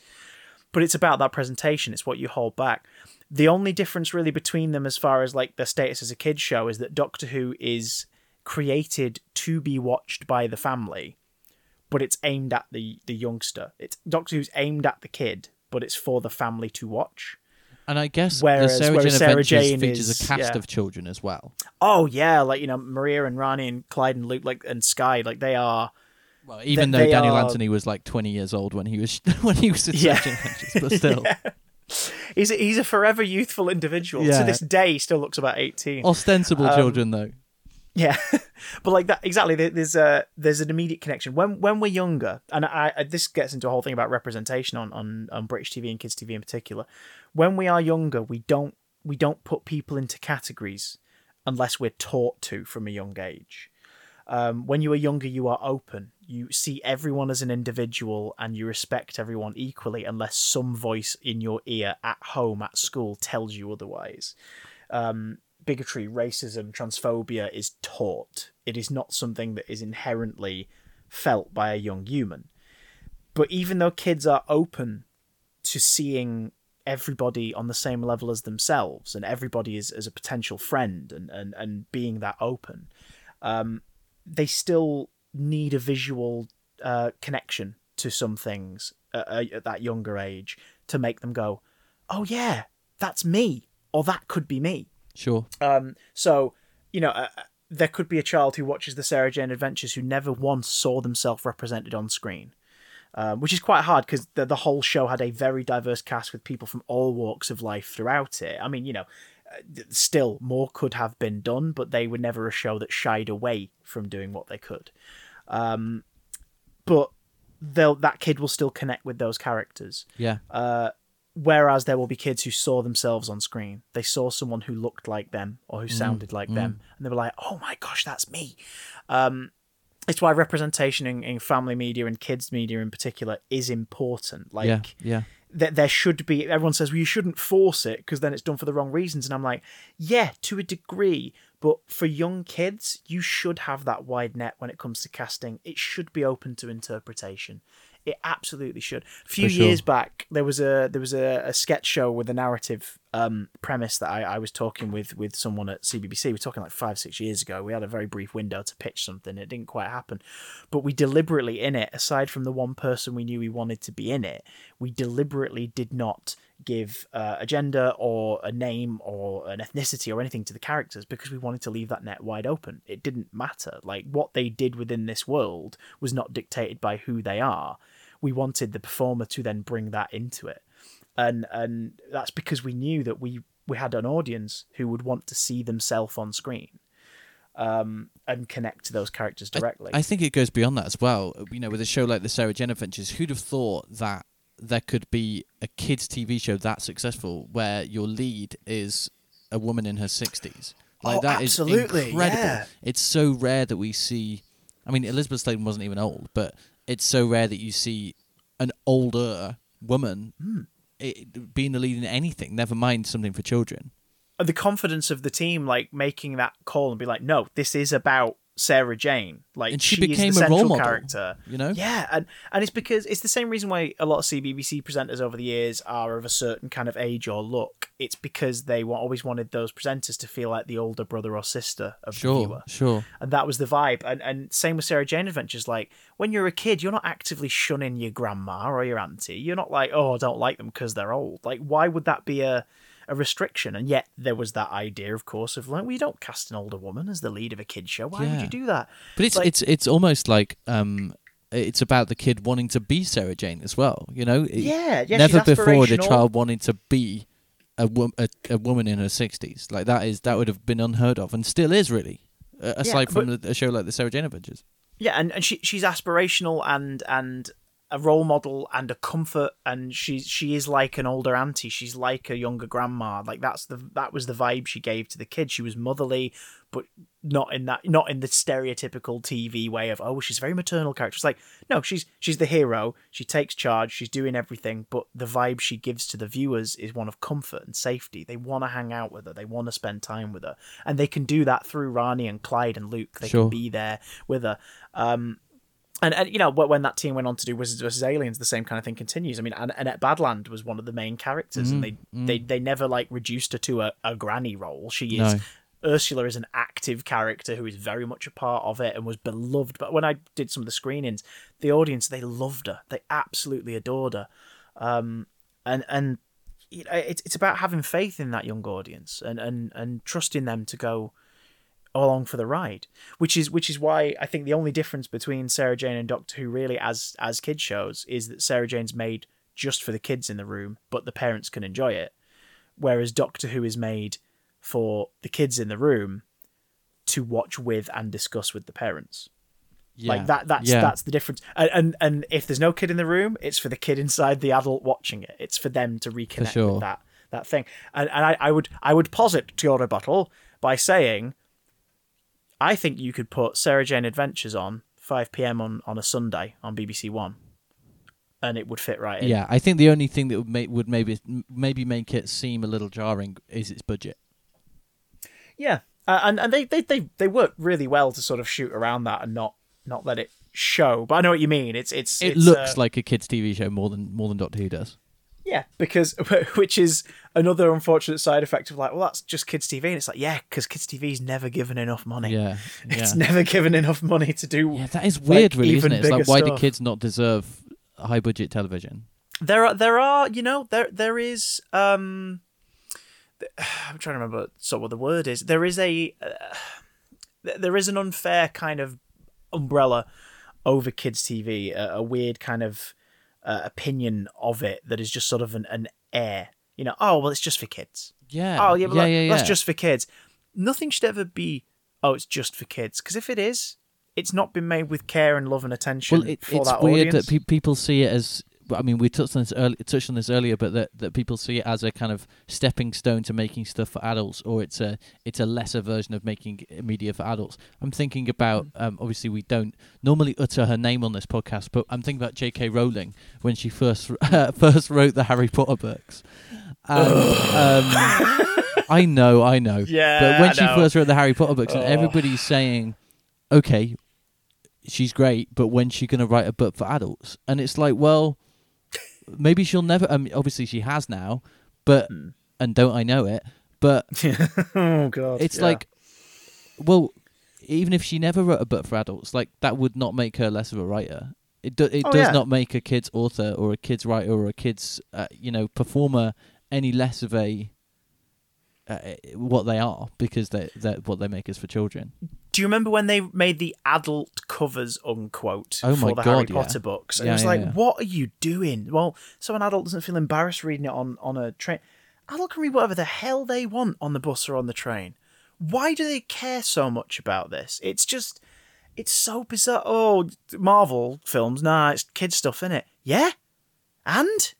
but it's about that presentation it's what you hold back the only difference really between them as far as like their status as a kids show is that doctor who is created to be watched by the family but it's aimed at the the youngster it's doctor who's aimed at the kid but it's for the family to watch And I guess Whereas- the Sarah Jane Sarah Jane features is- a cast yeah. of children as well. oh yeah like you know maria and Rani and clyde and luke like and sky like they are Well, even though Daniel are- Anthony was like 20 years old when he was *laughs* when he was in Yeah. But *laughs* still, he's a, he's a forever youthful individual Yeah. to this day he still looks about 18 ostensible Um, children though. Yeah, *laughs* but like that exactly. There's a there's an immediate connection when when we're younger, and I, I this gets into a whole thing about representation on, on on British TV and kids TV in particular. When we are younger, we don't we don't put people into categories unless we're taught to from a young age. Um, when you are younger, you are open. You see everyone as an individual and you respect everyone equally, unless some voice in your ear at home, at school, tells you otherwise um, bigotry, racism, transphobia is taught. It is not something that is inherently felt by a young human. But even though kids are open to seeing everybody on the same level as themselves and everybody is as a potential friend and, and, and being that open, um, they still need a visual uh, connection to some things at, at that younger age to make them go, oh yeah, that's me or that could be me. Sure. Um, so, you know, uh, there could be a child who watches the Sarah Jane Adventures who never once saw themselves represented on screen, um, which is quite hard because the, the whole show had a very diverse cast with people from all walks of life throughout it. I mean, you know, uh, still more could have been done, but they were never a show that shied away from doing what they could. Um, but they'll that kid will still connect with those characters. Yeah. Uh, whereas there will be kids who saw themselves on screen. They saw someone who looked like them or who sounded like them, and they were like, "Oh my gosh, that's me." Um, it's why representation in, in family media and kids media in particular is important. Like, yeah. Yeah. That there should be everyone says well you shouldn't force it because then it's done for the wrong reasons. And i'm like yeah to a degree but for young kids you should have that wide net when it comes to casting. It should be open to interpretation it absolutely should. A few sure. years back there was a there was a, a sketch show with a narrative um, premise that I, I was talking with with someone at cbbc we were talking like five six years ago. We had a very brief window to pitch something. It didn't quite happen. But we deliberately in it aside from the one person we knew we wanted to be in it we deliberately did not give uh, a gender or a name or an ethnicity or anything to the characters because we wanted to leave that net wide open. It didn't matter. Like what they did within this world was not dictated by who they are we wanted the performer to then bring that into it and and that's because we knew that we we had an audience who would want to see themselves on screen um, and connect to those characters directly. I think it goes beyond that as well. You know, with a show like the Sarah Jane Adventures, who'd have thought that there could be a kids' TV show that successful where your lead is a woman in her sixties? Like Oh, that is absolutely, incredible. yeah. It's so rare that we see. I mean, Elizabeth Sladen wasn't even old, but it's so rare that you see an older woman Hmm. it, being the lead in anything. Never mind something for children. the confidence of the team, like making that call and be like, no, this is about Sarah Jane. Like And she is became the a role central model, character. you know? Yeah, and and it's because it's the same reason why a lot of CBBC presenters over the years are of a certain kind of age or look. It's because they wa- always wanted those presenters to feel like the older brother or sister of the Sure, viewer. sure. and that was the vibe and and same with sarah jane adventures like when you're a kid you're not actively shunning your grandma or your auntie you're not like oh i don't like them because they're old like why would that be a a restriction and yet there was that idea of course of like we don't cast an older woman as the lead of a kid show why would you do that But it's Like- it's it's almost like um, it's about the kid wanting to be Sarah Jane as well. You know, It- Yeah, yeah, Never before a child wanting to be a, wo- a a woman in her sixties. Like that is that would have been unheard of, and still is really. Uh, aside from but- the, a show like the Sarah Jane Adventures. yeah and, and she she's aspirational and and a role model and a comfort and she's she is like an older auntie. She's like a younger grandma. Like that's the that was the vibe she gave to the kid. She was motherly but not in that not in the stereotypical tv way of oh she's a very maternal character. It's like no she's she's the hero. She takes charge. She's doing everything. But the vibe she gives to the viewers is one of comfort and safety. They want to hang out with her. They want to spend time with her. And they can do that through Rani and Clyde and Luke. They Sure. can be there with her. Um and, and you know when that team went on to do Wizards vs Aliens, the same kind of thing continues. I mean, Annette Badland was one of the main characters, and they, they they never like reduced her to a, a granny role. She is No. Ursula is an active character who is very much a part of it and was beloved. But when I did some of the screenings, the audience they loved her, they absolutely adored her, um, and and you know, it's it's about having faith in that young audience and and and trusting them to go along for the ride which is which is why i think the only difference between sarah jane and doctor who really as as kid shows is that sarah jane's made just for the kids in the room but the parents can enjoy it whereas doctor who is made for the kids in the room to watch with and discuss with the parents Yeah. like that that's yeah. that's the difference and, and and if there's no kid in the room it's for the kid inside the adult watching it it's for them to reconnect sure. with that that thing and and I, I would i would posit to your rebuttal by saying i think you could put sarah jane adventures on 5 p.m on on a sunday on bbc one and it would fit right in Yeah, I think the only thing that would make would maybe maybe make it seem a little jarring is its budget. Yeah, uh, and and they, they they they work really well to sort of shoot around that and not not let it show. But I know what you mean. It's it's It it's, looks uh, like a kids' TV show more than more than Doctor Who does. Yeah, because *laughs* which is another unfortunate side effect of like, well, that's just kids TV, and it's like, yeah, because kids TV is never given enough money. Yeah, *laughs* It's yeah. never given enough money to do. Yeah, that is weird, like, really, isn't even it? It's like bigger why do kids not deserve high budget television? There are there are you know there there is um *sighs* I'm trying to remember so what the word is. There is a uh, there is an unfair kind of umbrella over kids TV, a, a weird kind of uh, opinion of it that is just sort of an, an air. You know, oh well, it's just for kids. Yeah. Oh yeah, but yeah, like, yeah, that's yeah. just for kids. Nothing should ever be. Oh, it's just for kids. Because if it is, it's not been made with care and love and attention Well, it, for it's that weird audience. that pe- people see it as. I mean, we touched on this early, touched on this earlier, but that, that people see it as a kind of stepping stone to making stuff for adults, or it's a it's a lesser version of making media for adults. I'm thinking about Mm. um, obviously we don't normally utter her name on this podcast, but I'm thinking about J.K. Rowling when she first *laughs* first wrote the Harry Potter books. And, um, *laughs* I know, I know. Yeah, but when I she know. first wrote the Harry Potter books, and Oh. everybody's saying, "Okay, she's great, but when's she going to write a book for adults?" And it's like, well, maybe she'll never. I mean, obviously she has now, but Hmm. and don't I know it? But *laughs* oh god, it's yeah. like, well, even if she never wrote a book for adults, like that would not make her less of a writer. It do, it Oh, does yeah. not make a kid's author or a kid's writer or a kid's uh, you know performer any less of a uh, what they are because they they what they make is for children. Do you remember when they made the adult covers unquote Oh for the Harry God, yeah. Potter books? And Yeah, it was yeah, like, yeah. what are you doing? Well, so an adult doesn't feel embarrassed reading it on on a train. Adult can read whatever the hell they want on the bus or on the train. Why do they care so much about this? It's just, it's so bizarre. Oh, Marvel films, nah, it's kid stuff in it. Yeah, and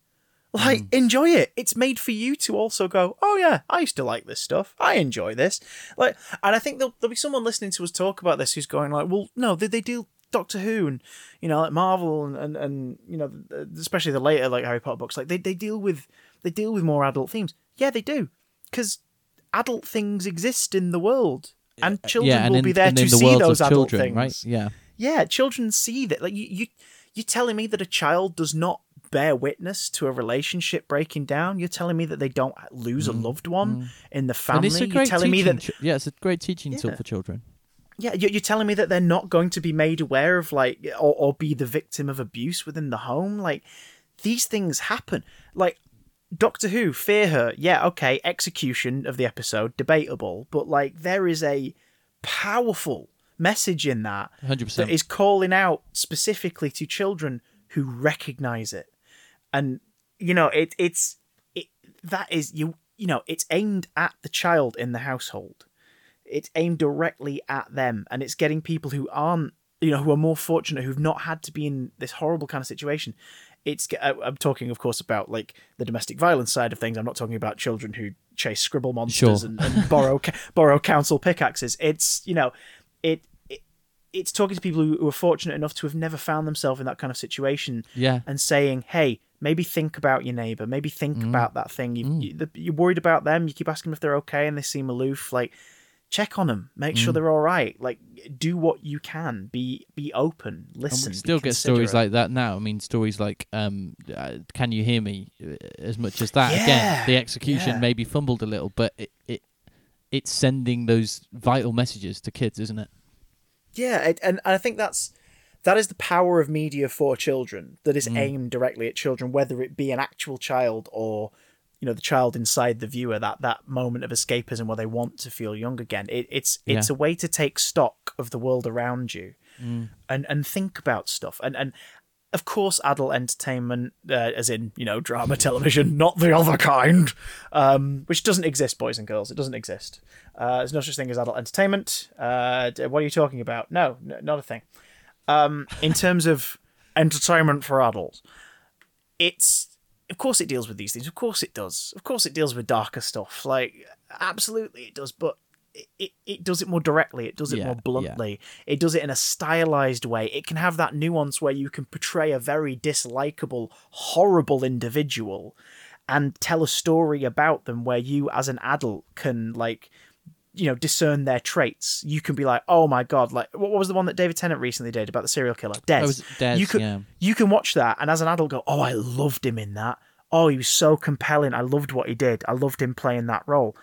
like Hmm. enjoy it. It's made for you to also go, oh yeah, I used to like this stuff. I enjoy this. Like, and I think there'll, there'll be someone listening to us talk about this who's going like, well, no, they they do Doctor Who and you know like Marvel and and, and you know especially the later like Harry Potter books, like they they deal with they deal with more adult themes. Yeah, they do because adult things exist in the world. And children yeah, and will in, be there to the see those adult children, things right? Yeah. yeah, children see that. Like you, you, you're telling me that a child does not bear witness to a relationship breaking down. You're telling me that they don't lose a loved one in the Mm, family. it's a you're telling me that yeah, it's a great teaching tool for children. yeah, you're, you're telling me that they're not going to be made aware of like or, or be the victim of abuse within the home. Like these things happen. Like Doctor Who, fear her. Yeah, okay, execution of the episode debatable, but like there is a powerful message in that 100%. that is calling out specifically to children who recognize it and you know it it's it that is you you know it's aimed at the child in the household. It's aimed directly at them. And it's getting people who aren't you know who are more fortunate who've not had to be in this horrible kind of situation. It's I- i'm talking of course about like the domestic violence side of things. I'm not talking about children who chase scribble monsters Sure. and, and *laughs* borrow borrow council pickaxes. It's you know it, it it's talking to people who, who are fortunate enough to have never found themselves in that kind of situation Yeah. and saying, "Hey, maybe think about your neighbor. Maybe think Mm. about that thing. You, you, the, you're worried about them. You keep asking them if they're okay, and they seem aloof. Like, check on them. Make Mm. sure they're all right. Like, do what you can. Be be open. And Listen. we be still get stories like that now. I mean, stories like um, uh, "Can you hear me?" uh, As much as that. Yeah, Again, the execution yeah. maybe fumbled a little, but it, it it's sending those vital messages to kids, isn't it? Yeah, it, and I think that's that is the power of media for children that is aimed directly at children, whether it be an actual child or you know the child inside the viewer. That that moment of escapism where they want to feel young again. It, it's it's Yeah. a way to take stock of the world around you and and think about stuff and and. Of course, adult entertainment, uh, as in you know drama *laughs* television, not the other kind, um, which doesn't exist, boys and girls. It doesn't exist. Uh, there's no such thing as adult entertainment. Uh, what are you talking about? No, n- not a thing. Um, in terms of entertainment for adults, it's of course it deals with these things. Of course it does. Of course it deals with darker stuff. Like absolutely it does, but it, it, it does it more directly. It does it Yeah, more yeah. bluntly. It does it in a stylized way. It can have that nuance where you can portray a very dislikable, horrible individual and tell a story about them where you as an adult can like you know discern their traits you can be like oh my god like what was the one that david tennant recently did about the serial killer? Des. Oh, was it Des, you can yeah. you can watch that and as an adult go oh i loved him in that. Oh he was so compelling. I loved what he did. I loved him playing that role.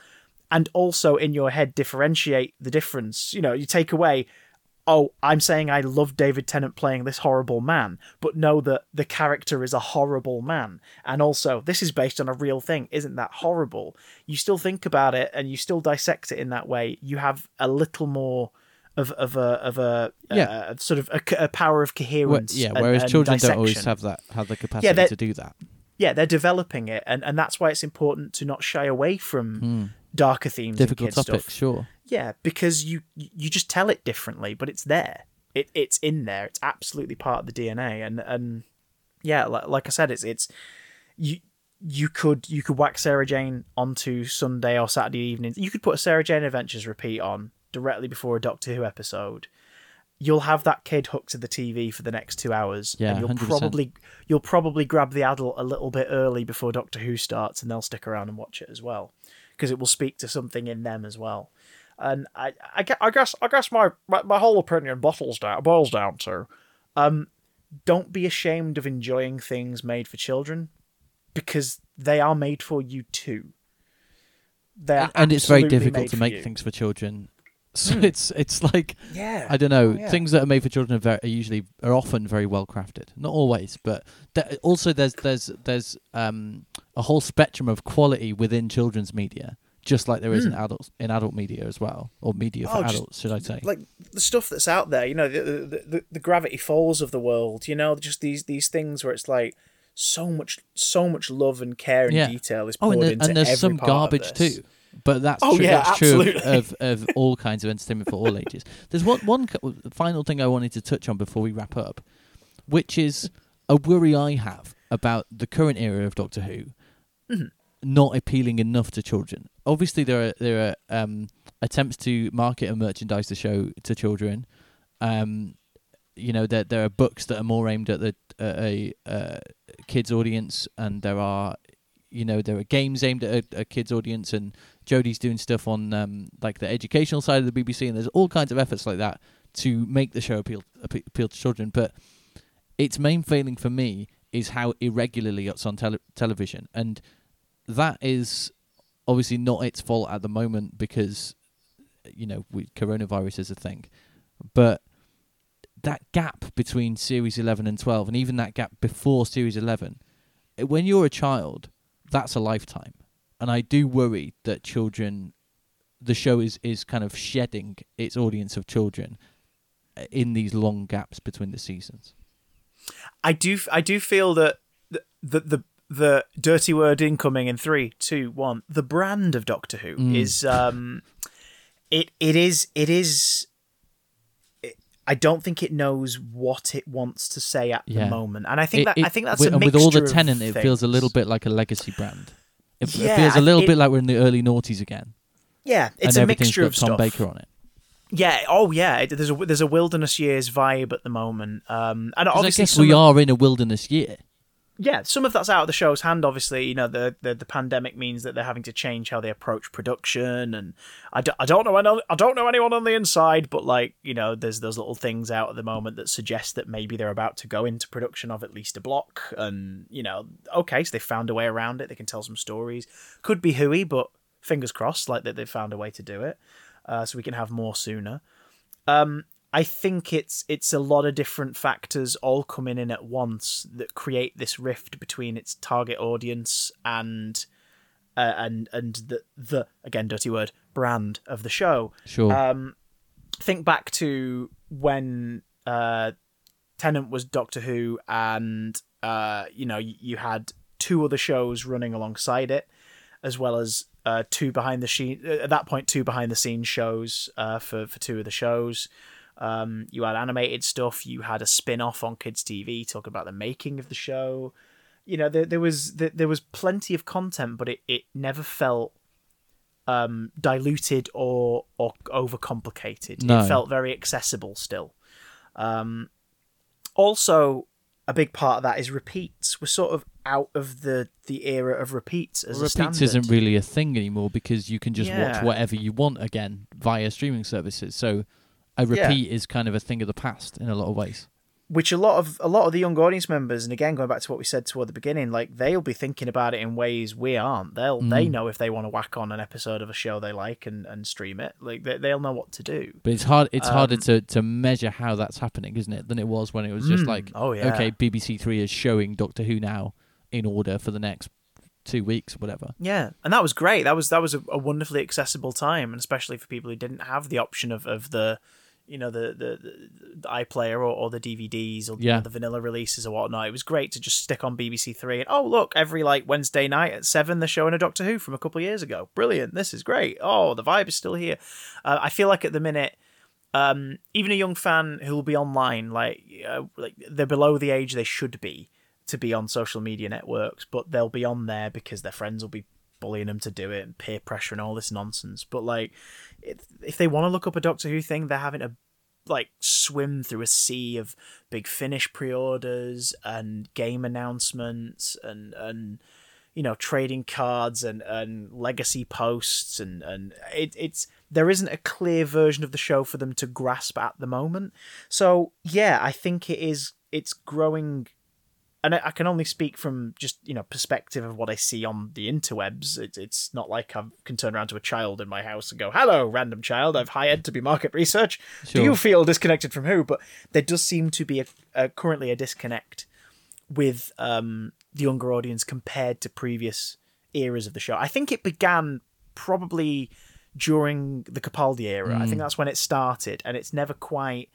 And also in your head differentiate the difference. You know you take away oh, I'm saying I love David Tennant playing this horrible man, but know that the character is a horrible man. And also, this is based on a real thing. Isn't that horrible? You still think about it and you still dissect it in that way. You have a little more of of a of a Yeah. uh, sort of a, a power of coherence. yeah, and- whereas and children don't always have that have the capacity they're- to do that. Yeah, they're developing it, and and that's why it's important to not shy away from darker themes, Hmm. Difficult kid topic, sure. Yeah, because you you just tell it differently, but it's there. It it's in there. It's absolutely part of the DNA, and and yeah, like, like I said, it's it's you you could you could whack Sarah Jane onto Sunday or Saturday evenings. You could put a Sarah Jane Adventures repeat on directly before a Doctor Who episode. You'll have that kid hooked to the TV for the next two hours. Yeah, and you'll 100%. probably you'll probably grab the adult a little bit early before Doctor Who starts, and they'll stick around and watch it as well because it will speak to something in them as well. And I, I, I guess, I guess my, my, my whole opinion bottles down, boils down to, um, don't be ashamed of enjoying things made for children, because they are made for you too. They are and it's very difficult to make. Hmm. things for children. So it's it's like Yeah, I don't know. Oh, yeah. Things that are made for children are, very, are usually are often very well crafted. Not always, but th- also there's there's there's um a whole spectrum of quality within children's media, just like there is in adults in adult media as well, or media for Hmm. Oh, adults, should I say? like the stuff that's out there, you know, the, the the the Gravity Falls of the world, you know, just these these things where it's like so much so much love and care and Yeah. detail is oh, poured and, there- into and there's some garbage too. But that's Oh, true. yeah, that's true of, of, of all kinds of entertainment for all ages. *laughs* There's one one final thing I wanted to touch on before we wrap up, which is a worry I have about the current era of Doctor Who Mm-hmm. not appealing enough to children. Obviously, there are there are um, attempts to market and merchandise the show to children. Um, you know, there there are books that are more aimed at the a kids audience, and there are you know there are games aimed at a, a kids audience, and Jodie's doing stuff on um, like the educational side of the BBC, and there's all kinds of efforts like that to make the show appeal appeal to children. But its main failing for me is how irregularly it's on tele- television, and that is obviously not its fault at the moment because you know we, coronavirus is a thing, but that gap between series 11 and 12 and even that gap before series 11 eh, when you're a child that's a lifetime. And i do worry that children the show is is kind of shedding its audience of children eh, in these long gaps between the seasons. I do I do feel that the the the, the dirty word incoming in three, two, one. The brand of Doctor Who Mm. is um, it it is it is. it- I don't think it knows what it wants to say at Yeah. the moment, and I think It- that it- I think that's with, a with all the Tennant it feels a little bit like a legacy brand it, Yeah, feels a little it- bit like we're in the early noughties again Yeah, it's and a mixture got of tom stuff. baker on it Yeah. Oh, yeah. There's a there's a wilderness years vibe at the moment. Um, and 'Cause i obviously guess we are in a wilderness year yeah, some of that's out of the show's hand. Obviously, you know the, the the pandemic means that they're having to change how they approach production, and I, do, I don't know I don't know anyone on the inside, but like you know, there's those little things out at the moment that suggest that maybe they're about to go into production of at least a block, and you know, okay, so they found a way around it. They can tell some stories. Could be hooey, but fingers crossed, like that they found a way to do it, uh, so we can have more sooner. Um, I think it's it's a lot of different factors all coming in at once that create this rift between its target audience and uh, and and the the again dirty word brand of the show. sure Um, think back to when uh, Tennant was Doctor Who, and uh, you know you, you had two other shows running alongside it, as well as uh, two behind the scene. At that point, two behind the scenes shows uh, for for two of the shows. Um, you had animated stuff. You had a spin off on kids TV talking about the making of the show. You know, there, there was there, there was plenty of content, but it, it never felt um, diluted or or overcomplicated. No. It felt very accessible still. Um, also, a big part of that is repeats. We're sort of out of the the era of repeats as a repeats isn't really a thing anymore because you can just watch whatever you want again via streaming services. So a Yeah. repeat is kind of a thing of the past in a lot of ways. which a lot of a lot of the young audience members, and again going back to what we said toward the beginning, like they'll be thinking about it in ways we aren't. They'll they know if they want to whack on an episode of a show they like and, and stream it. Like they, they'll know what to do. But it's hard. It's Um, harder to, to measure how that's happening, isn't it, than it was when it was just Mm, like, oh, yeah. okay, BBC Three is showing Doctor Who now in order for the next two weeks, or whatever. Yeah, and that was great. That was that was a, a wonderfully accessible time, and especially for people who didn't have the option of, of the, you know, the the, the, iPlayer or, or the DVDs or you know, the vanilla releases or whatnot. It was great to just stick on BBC Three and oh look, every like Wednesday night at seven they're showing a Doctor Who from a couple of years ago. Brilliant, this is great. Oh, the vibe is still here. Uh, I feel like at the minute. Um, even a young fan who will be online, like uh, like they're below the age they should be to be on social media networks, but they'll be on there because their friends will be bullying them to do it and peer pressure and all this nonsense. But like, if, they want to look up a Doctor Who thing, they're having to like swim through a sea of Big Finish pre-orders and game announcements and and you know trading cards and and legacy posts and and it, it's there isn't a clear version of the show for them to grasp at the moment. So yeah, I think it is. It's growing and I I can only speak from just you know perspective of what I see on the interwebs. It's it's not like I can turn around to a child in my house and go, "Hello, random child. I've hired to be market research. Do you feel disconnected from who?" But there does seem to be a, a currently a disconnect with um, the younger audience compared to previous eras of the show. I think it began probably during the Capaldi era. I think that's when it started, and it's never quite.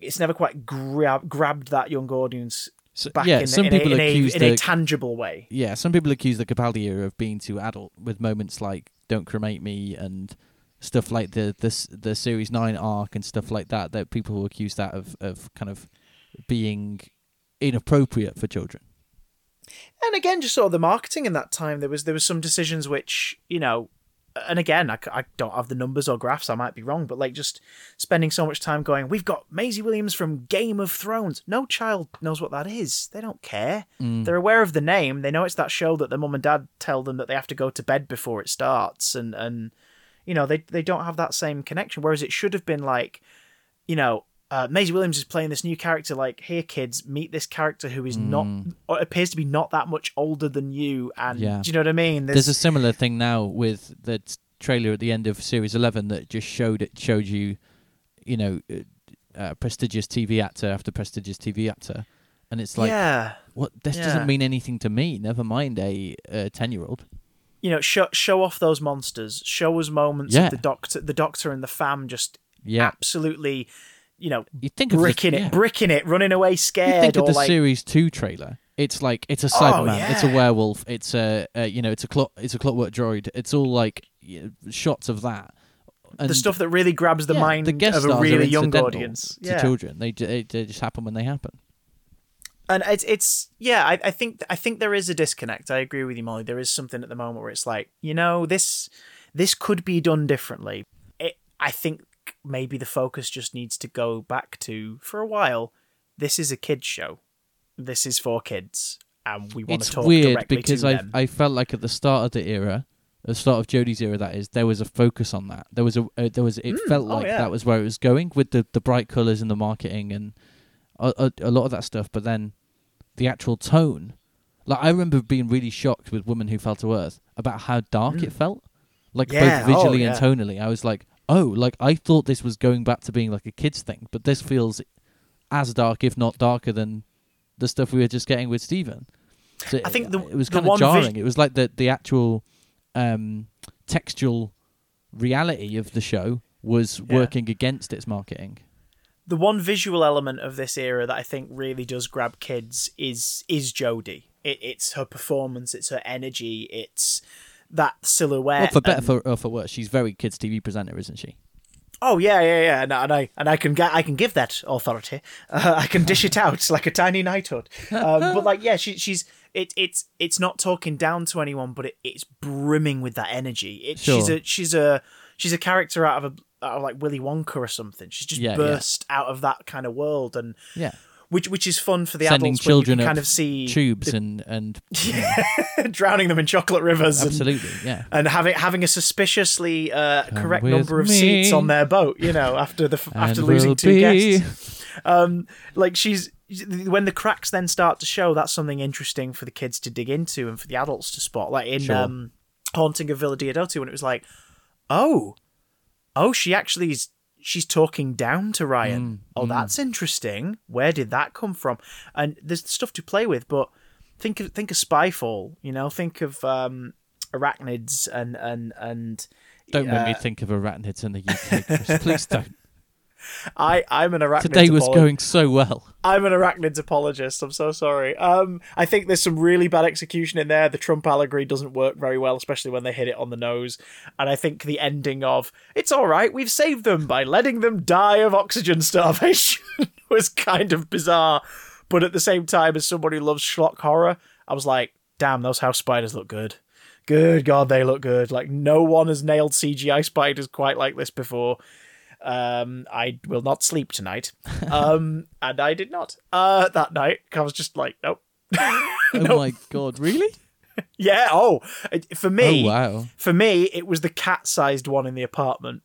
It's never quite grab, grabbed that young audience So, back yeah, in, some in, people a, in, a, accuse in a tangible way. yeah, some people accuse the Capaldi era of being too adult with moments like "Don't Cremate Me" and stuff like the this the series nine arc and stuff like that. That people will accuse that of of kind of being inappropriate for children. and again just sort of the marketing in that time there was there was some decisions which you know and again I, I don't have the numbers or graphs i might be wrong but like just spending so much time going we've got maisie williams from game of thrones. No child knows what that is. They don't care. Mm. They're aware of the name. They know it's that show that their mum and dad tell them that they have to go to bed before it starts and and you know they they don't have that same connection whereas it should have been like you know uh, Maisie Williams is playing this new character. Like, here, kids, meet this character who is not or appears to be not that much older than you. And Yeah. do you know what I mean? There's a similar thing now with the trailer at the end of series 11 that just showed it showed you, you know, uh, uh, prestigious TV actor after prestigious TV actor, and it's like, yeah, what? This Yeah. doesn't mean anything to me. Never mind a ten year old. you know, show show off those monsters. Show us moments Yeah. of the doctor, the doctor and the fam just Yeah, absolutely, you know, you think of the- bricking it, yeah. bricking it, running away scared. You think of the like series two trailer. It's like it's a Oh, Cyberman, it's a werewolf, it's a, uh you know, it's a clock, it's a clockwork droid. It's all like y- shots of that. And the stuff that really grabs the yeah, mind the of a really young audience. to Yeah. children. They, they they just happen when they happen. and it's it's yeah I, I think i think there is a disconnect i agree with you molly there is something at the moment where it's like you know this this could be done differently it, i think maybe the focus just needs to go back to for a while this is a kids show this is for kids and we want It's to talk weird directly because to I them I felt like at the start of the era, the start of Jodie's era, that is, there was a focus on that. There was a uh, there was it felt oh, like yeah. that was where it was going with the the bright colors and the marketing and a, a, a lot of that stuff. But then the actual tone, like I remember being really shocked with Woman Who Fell to Earth about how dark it felt, like Mm. Yeah, both visually oh, and tonally. I was like, oh, like I thought this was going back to being like a kids thing, but this feels as dark, if not darker, than the stuff we were just getting with Steven. So I think the- it was kind of jarring. it was like the the actual um, textual reality of the show was Yeah. working against its marketing. the one visual element of this era that I think really does grab kids is is Jodie. It, it's her performance, it's her energy, it's that silhouette. Well, for better and- for, or for worse, she's very kids TV presenter, isn't she? Oh yeah, yeah, yeah, and, and I and I can I can give that authority. *laughs* Uh, I can dish it out like a tiny knighthood. Um, but like, yeah, she, she's it, it's it's not talking down to anyone, but it, it's brimming with that energy. It, She's a she's a she's a character out of a out of like Willy Wonka or something. She's just Yeah, yeah. burst out of that kind of world, and Yeah, which which is fun for the sending adults when you children kind of see tubes and and *laughs* *laughs* drowning them in chocolate rivers and absolutely, yeah. and having having a suspiciously uh, correct number of me. seats on their boat, you know, after the after losing we'll two be guests. um, like she's when the cracks then start to show, that's something interesting for the kids to dig into and for the adults to spot. Like in Sure. um, Haunting of Villa Diodati, when it was like, oh, oh, she actually is. She's talking down to Ryan. oh, that's interesting. Where did that come from? And there's stuff to play with, but think of think of Spyfall. You know, think of um, arachnids and and and Don't make me uh, think of arachnids in the UK, Chris. Please don't. I I'm an arachnid. Today was going so well. I'm an arachnids apologist. I'm so sorry. Um, I think there's some really bad execution in there. The Trump allegory doesn't work very well, especially when they hit it on the nose. And I think the ending of "It's all right, we've saved them by letting them die of oxygen starvation" *laughs* was kind of bizarre. But at the same time, as somebody who loves schlock horror, I was like, "Damn, those house spiders look good." Good God, they look good. Like no one has nailed CGI spiders quite like this before. Um, I will not sleep tonight. Um, *laughs* and I did not. Uh, that night, I was just like, nope. *laughs* Oh my god, really? *laughs* Yeah. Oh, for me, Oh wow. for me, it was the cat-sized one in the apartment.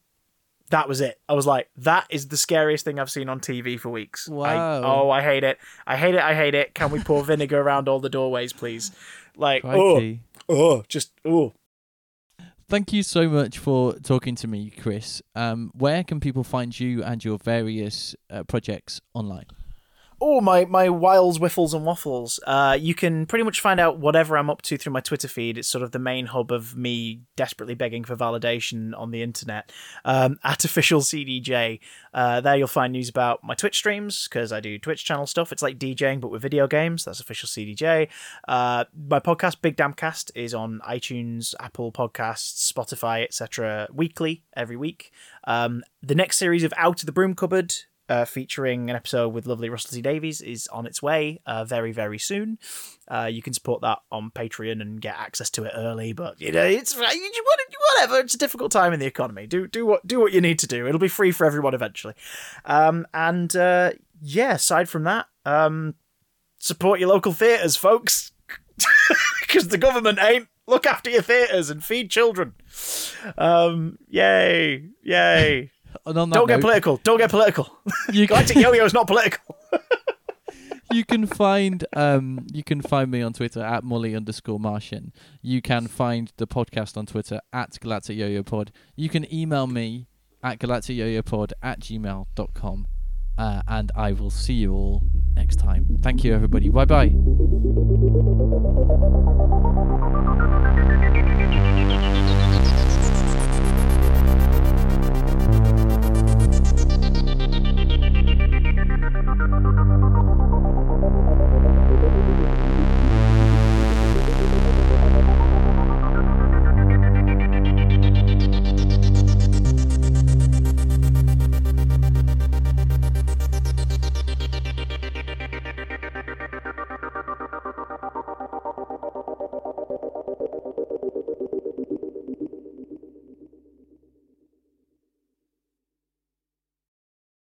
That was it. I was like, that is the scariest thing I've seen on TV for weeks. I- Wow. oh, I hate it. I hate it. I hate it. Can we pour vinegar around all the doorways, please? Like, oh, oh, just oh. Thank you so much for talking to me, Chris. Um, where can people find you and your various uh, projects online? Oh, my, my wiles, whiffles, and waffles. Uh, you can pretty much find out whatever I'm up to through my Twitter feed. It's sort of the main hub of me desperately begging for validation on the internet. Um, at official CDJ. Uh, there you'll find news about my Twitch streams, because I do Twitch channel stuff. It's like DJing, but with video games. That's official CDJ. Uh, my podcast, Big Damn Cast, is on iTunes, Apple Podcasts, Spotify, etc. weekly, every week. Um, the next series of Out of the Broom Cupboard uh, featuring an episode with lovely Russell T Davies is on its way uh, very very soon. Uh, you can support that on Patreon and get access to it early, but you know it's whatever. It's a difficult time in the economy. Do do what do what you need to do. It'll be free for everyone eventually. Um, and uh, yeah, aside from that, um, support your local theatres, folks, *laughs* because the government ain't. Look after your theatres and feed children. Um, yay, yay. And on that Don't get note, political. Don't get political. *laughs* you *laughs* can, Galactic Yo-Yo is not political. *laughs* you can find um you can find me on Twitter at Molly underscore Martian. You can find the podcast on Twitter at Galactic Yo-Yo Pod. You can email me at galacticyoyopod at gmail.com. Uh, and I will see you all next time. Thank you, everybody. Bye bye.